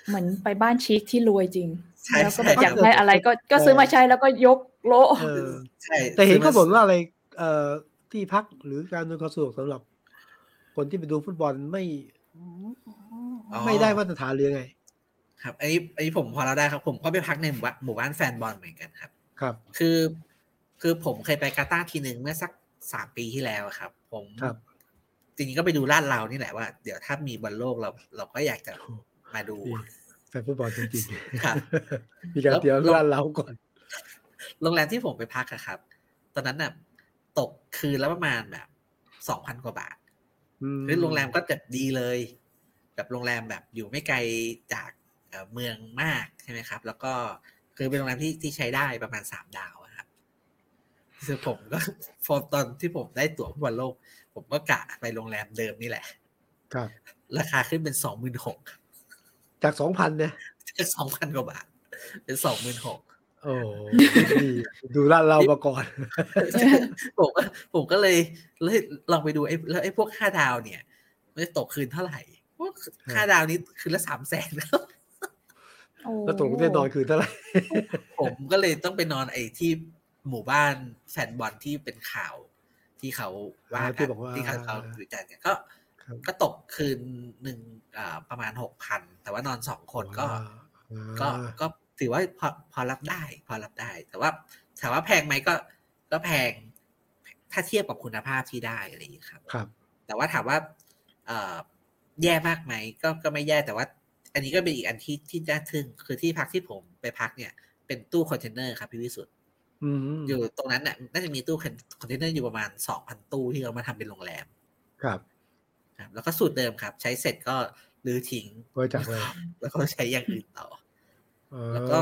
เหมือนไปบ้านชีคที่รวยจริงใช่แล้วก็ใช่แบบอยากครับได้อะไรก็ก็ซื้อมาใช้แล้วก็ยกโละเออใช่แต่เห็นซื้อเขามาบ่นว่าอะไรเอ่อที่พักหรือการอำนวยความสะดวกสำหรับ คนที่ไปดูฟุตบอลไม่ ไม่ได้มาตรฐานหรือไง ครับอันนี้อันนี้ผมพอเราได้ครับ ผมก็ไปพักในหมู่บ้านหมู่บ้านแฟนบอลเหมือนกันครับ ครับ คือ คือผมเคยไปกาตาร์ทีหนึ่งเมื่อสักสามปีที่แล้วอะครับ ผมครับจริงๆก็ไปดูลาดเรานี่แหละว่าเดี๋ยวถ้ามีบอลโลกเรา เราก็อยากจะมาดูนี่แฟนฟุตบอลจริงครับๆมีการเตรียมแล้วร้านเราก่อน โรงแรมที่ผมไปพักอะครับ ตอนนั้นน่ะ ตกคืนละประมาณแบบสองพันกว่าบาทอืมคือโรงแรมก็แบบดีเลย แบบโรงแรมแบบอยู่ไม่ไกลจากเอ่อเมืองมากใช่ไหมครับ แล้วก็ คือเป็นโรงแรมที่ที่ใช้ได้ประมาณสามดาวอะครับคือผมก็พอตอนที่ผมได้ตั๋วฟุตบอลโลก ผมก็กะไปโรงแรมเดิมนี่แหละ ครับ ราคาขึ้นเป็นสองหมื่นหกจากสองพันเนี่ยจากสองพันกว่าบาท เป็นสองหมื่นหกโอ้ดีดูร้านเรามาก่อนผมก็ผมก็เลยเลยลองไปดูไอ้แล้วไอ้พวกห้าดาวเนี่ย มันจะตกคืนเท่าไหร่พวกห้าดาวนี้คืนละสามแสนแล้วโอ้ แล้วตกลงได้นอนคืนเท่าไหร่ ผมก็เลยต้องไปนอนไอ้ที่หมู่บ้านแฟนบอลที่เป็นข่าวที่เขาว่าอ่าที่กันบอกว่าที่เขาเขาวิจารณ์กันก็ครับก็ตกคืนหนึ่งอ่าประมาณหกพันแต่ว่านอนสองคนก็ ก็ก็ถือว่าพอพอรับได้ พอรับได้ แต่ว่าถามว่าแพงไหมก็ก็แพงถ้าเทียบกับคุณภาพที่ได้อะไรอย่างนี้ยครับ ครับ แต่ว่าถามว่าเอ่อแย่มากไหมก็ก็ไม่แย่แต่ว่า อันนี้ก็เป็นอีกอันที่ที่น่าทึ่งคือที่พักที่ผมไปพักเนี่ย เป็นตู้คอนเทนเนอร์ครับพี่วิสุทธ์อืมอยู่ตรงนั้นน่ะน่าจะมีตู้คอนเทนเนอร์อยู่ประมาณสองพันตู้ที่เอามาทำเป็นโรงแรม ครับ ครับ แล้วก็สูตรเดิมครับ ใช้เสร็จก็รื้อทิ้งบริจาคเลยแล้วก็ใช้อย่างอื่นต่อเออแล้วก็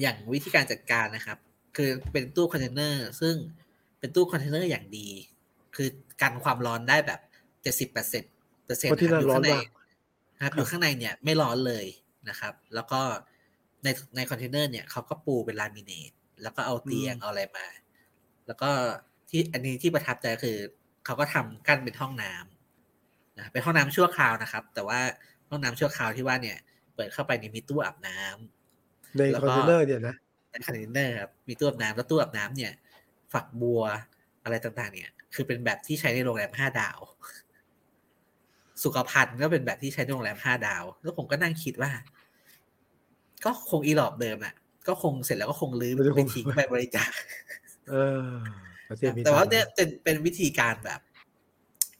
อย่างวิธีการจัดการนะครับ คือเป็นตู้คอนเทนเนอร์ซึ่งเป็นตู้คอนเทนเนอร์อย่างดี คือกันความร้อนได้แบบเจ็ดสิบเปอร์เซ็นต์เปอร์เซ็นต์เพราะที่นั่ นร้อนมากครับอยู่ข้างในเนี่ยไม่ร้อนเลยนะครับ แล้วก็ในในคอนเทนเนอร์เนี่ยเขาก็ปูเป็นลามิเนตแล้วก็เอาเตียงอืมเอาอะไรมา แล้วก็ที่อันนี้ที่ประทับใจคือเขาก็ทำกั้นเป็นห้องน้ำนะเป็นห้องน้ำชั่วคราวนะครับ แต่ว่าห้องน้ำชั่วคราวที่ว่าเนี่ย เปิดเข้าไปเนี่ยมีตู้อาบน้ำในแล้วคอนก็เทนเนอร์เนี่ยนะเป็นคอนเทนเนอร์ครับมีตู้อาบน้ำแล้วตู้อาบน้ำเนี่ย ฝักบัวอะไรต่างๆ เนี่ย คือเป็นแบบที่ใช้ในโรงแรมห้าดาว สุขภัณฑ์ก็เป็นแบบที่ใช้ในโรงแรมห้าดาว แล้วผมก็นั่งคิดว่า ก็คงอีหลอบเดิมอะก็คงเสร็จแล้วก็คงลื้อไม่ได้คไปงทิ้งไปบริจาคเออประเทศมีแต่ว่าตังค์เนี่ยเป็นเป็นวิธีการแบบ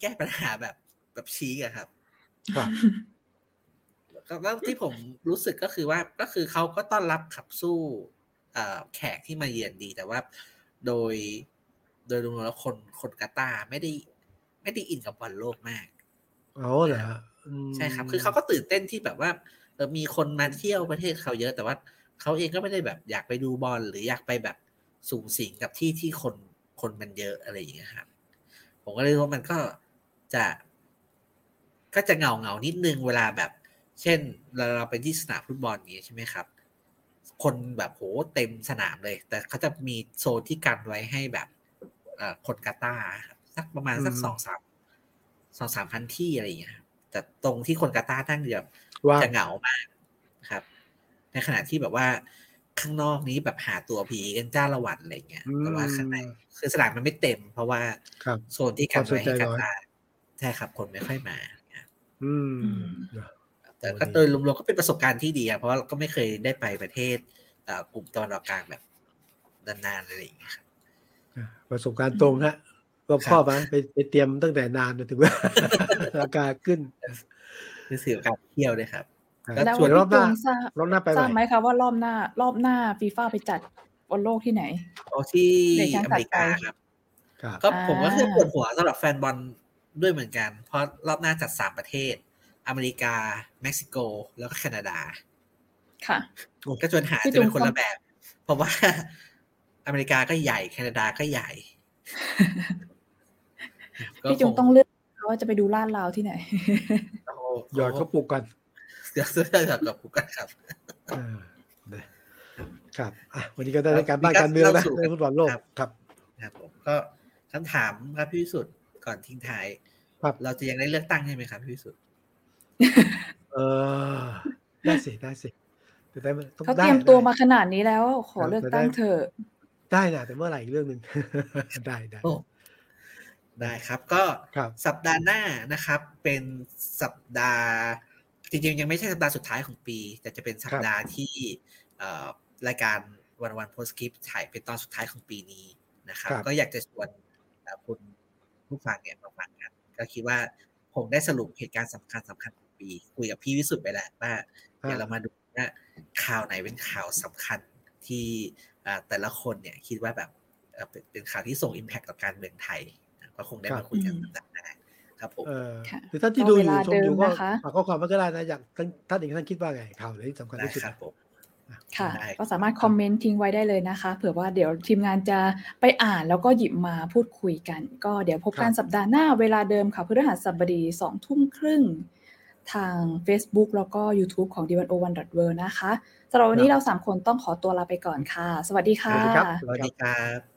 แก้ปัญหาแบบแบบชี้อะครับครับแล้วที่ผมรู้สึกก็คือว่าก็คือเขาก็ต้อนรับขับสู้เอ่อแขกที่มาเยือนดี แต่ว่าโดยโดยรวมแล้วคนคนกาตาร์ไม่ได้ ไม่ได้อินกับบอลโลกมาก เอาเหรออืมใช่ครับ คือเขาก็ตื่นเต้นที่แบบว่าเออมีคนมาเที่ยวประเทศเขาเยอะแต่ว่าเขาเองก็ไม่ได้แบบอยากไปดูบอลหรืออยากไปแบบสูงสิงกับที่ที่คนคนมันเยอะอะไรอย่างเงี้ยครับ ผมก็เลยว่ามันก็จะ ก็จะเหงาเหงาๆนิดนึงเวลาแบบ เช่นเราเราไปที่สนามฟุตบอลอย่างนี้ใช่ไหมครับ คนแบบโหเต็มสนามเลย แต่เขาจะมีโซนที่กันไว้ให้แบบเอ่อคนกาตาร์ครับสักประมาณสักอืมสองสาม สองสามพันที่อะไรอย่างเงี้ยครับแต่ตรงที่คนกาตาร์นั่งแบบว่างจะเหงามากครับ ในขณะที่แบบว่าข้างนอกนี้แบบหาตัวผีกันจ้าละวันอะไรเงี้ย แต่ว่าข้างในคือสนามมันไม่เต็ม เพราะว่าครับโซนที่กันไว้ให้ความสนใจกาน้อยตาร์ใช่ครับ คนไม่ค่อยมาครับอืมอืมแต่โอ้ก็ดีโดยรวมๆก็เป็นประสบการณ์ที่ดีอะเพราะว่าเราก็ไม่เคยได้ไปประเทศเอ่อกลุ่มตะวันออกกลางแบบนานๆอะไรอย่างเงี้ยครับอ่าประสบการณ์ตรงฮะ ก็พ่อมาไปไปเตรียมตั้งแต่นานจนถึงว่าราคาขึ้นคือสื่อการเที่ยวด้วยครับอ่าแล้วส่วนรอบหพี่น้าจงทราบรอบหน้าไปทราบไหไหมนคะว่ารอบหน้ารอบหน้าฟีฟ่าไปจัดบอลโลกที่ไหนโอ้ที่เด็กช่างอตัเมดริกาไปครับครับก็อ่าผมก็คือปวดหัวสำหรับแฟนบอลด้วยเหมือนกัน เพราะรอบหน้าจัดสามประเทศ อเมริกา เม็กซิโก แล้วก็แคนาดา ค่ะก็ชวนหาพี่จะเป็นจุงคนต้อละงแบบ เพราะว่าอเมริกาก็ใหญ่ แคนาดาก็ใหญ่ พี่จงต้องเลือกว่าจะไปดูลาดราวที่ไหนหยอดเขาปลุกกันเดี๋ยวซื้อได้กับกับกูกันครับเออนะครับอะวันนี้ก็ได้รายการบ้านการเมืองนะเล่าสู่เรื่องฟุตบอลโลกครับครับครับผมก็คำถามครับพี่วิสุทธ์ก่อนทิ้งท้ายครับเราจะยังได้เลือกตั้งใช่ไหมครับพี่วิสุทธ์เออได้สิได้สิแต่ได้ต้องเขาได้เตรียมตัวได้มาขนาดนี้แล้วขอครับเลือกจะตั้งได้เถอะได้นะแต่เมื่อไหร่อีกเรื่องหนึ่งได้ได้โอ้ ได้ครับ ก็ครับสัปดาห์หน้านะครับ เป็นสัปดาห์จริงๆยังไม่ใช่สัปดาห์สุดท้ายของปี แต่จะเป็นสัปดาห์ที่เอ่อรายการวันวันโพสคลิปถ่ายเป็นตอนสุดท้ายของปีนี้นะครับครับก็อยากจะชวนเอ่อคุณผู้ฟังเนี่ยมาฟังกันก็คิดว่าผมได้สรุปเหตุการณ์สำคัญสำคัญของปี คุยกับพี่วิสุทธ์ไปแล้วว่าเดี๋ยวเรามาดูว่าข่าวไหนเป็นข่าวสำคัญที่เอ่อแต่ละคนเนี่ยคิดว่าแบบเอ่อเป็นเป็นข่าวที่ส่ง Impact ต่อการเมืองไทยนะ ก็คงได้ครัมาบคุยกันอืมสัปดาห์หน้าครับผมเออค่ะคือท่านที่ก็ดูเวอยู่ลาชมอยู่เดิก็มนะคะฝากข้อความมาก็ได้นะอยากท่านท่านเองท่านคิดว่าไงข่าวไหนที่สำคัญได้ที่สุดครับผมค่ะได้ก็สามารถคอมเมนต์ทิ้งไว้ได้เลยนะคะ เผื่อว่าเดี๋ยวทีมงานจะไปอ่านแล้วก็หยิบมาพูดคุยกัน ก็เดี๋ยวพบกันสัปดาห์หน้าเวลาเดิมค่ะพฤหัสบดีสองทุ่มครึ่งทาง Facebook แล้วก็ YouTube ของ d 1 0 1 w o r l d นะคะสำหรับวันนี้เราสามคนต้องขอตัวลาไปก่อนค่ะ สวัสดีสค่ะวัสดีครับสวัสดีครับ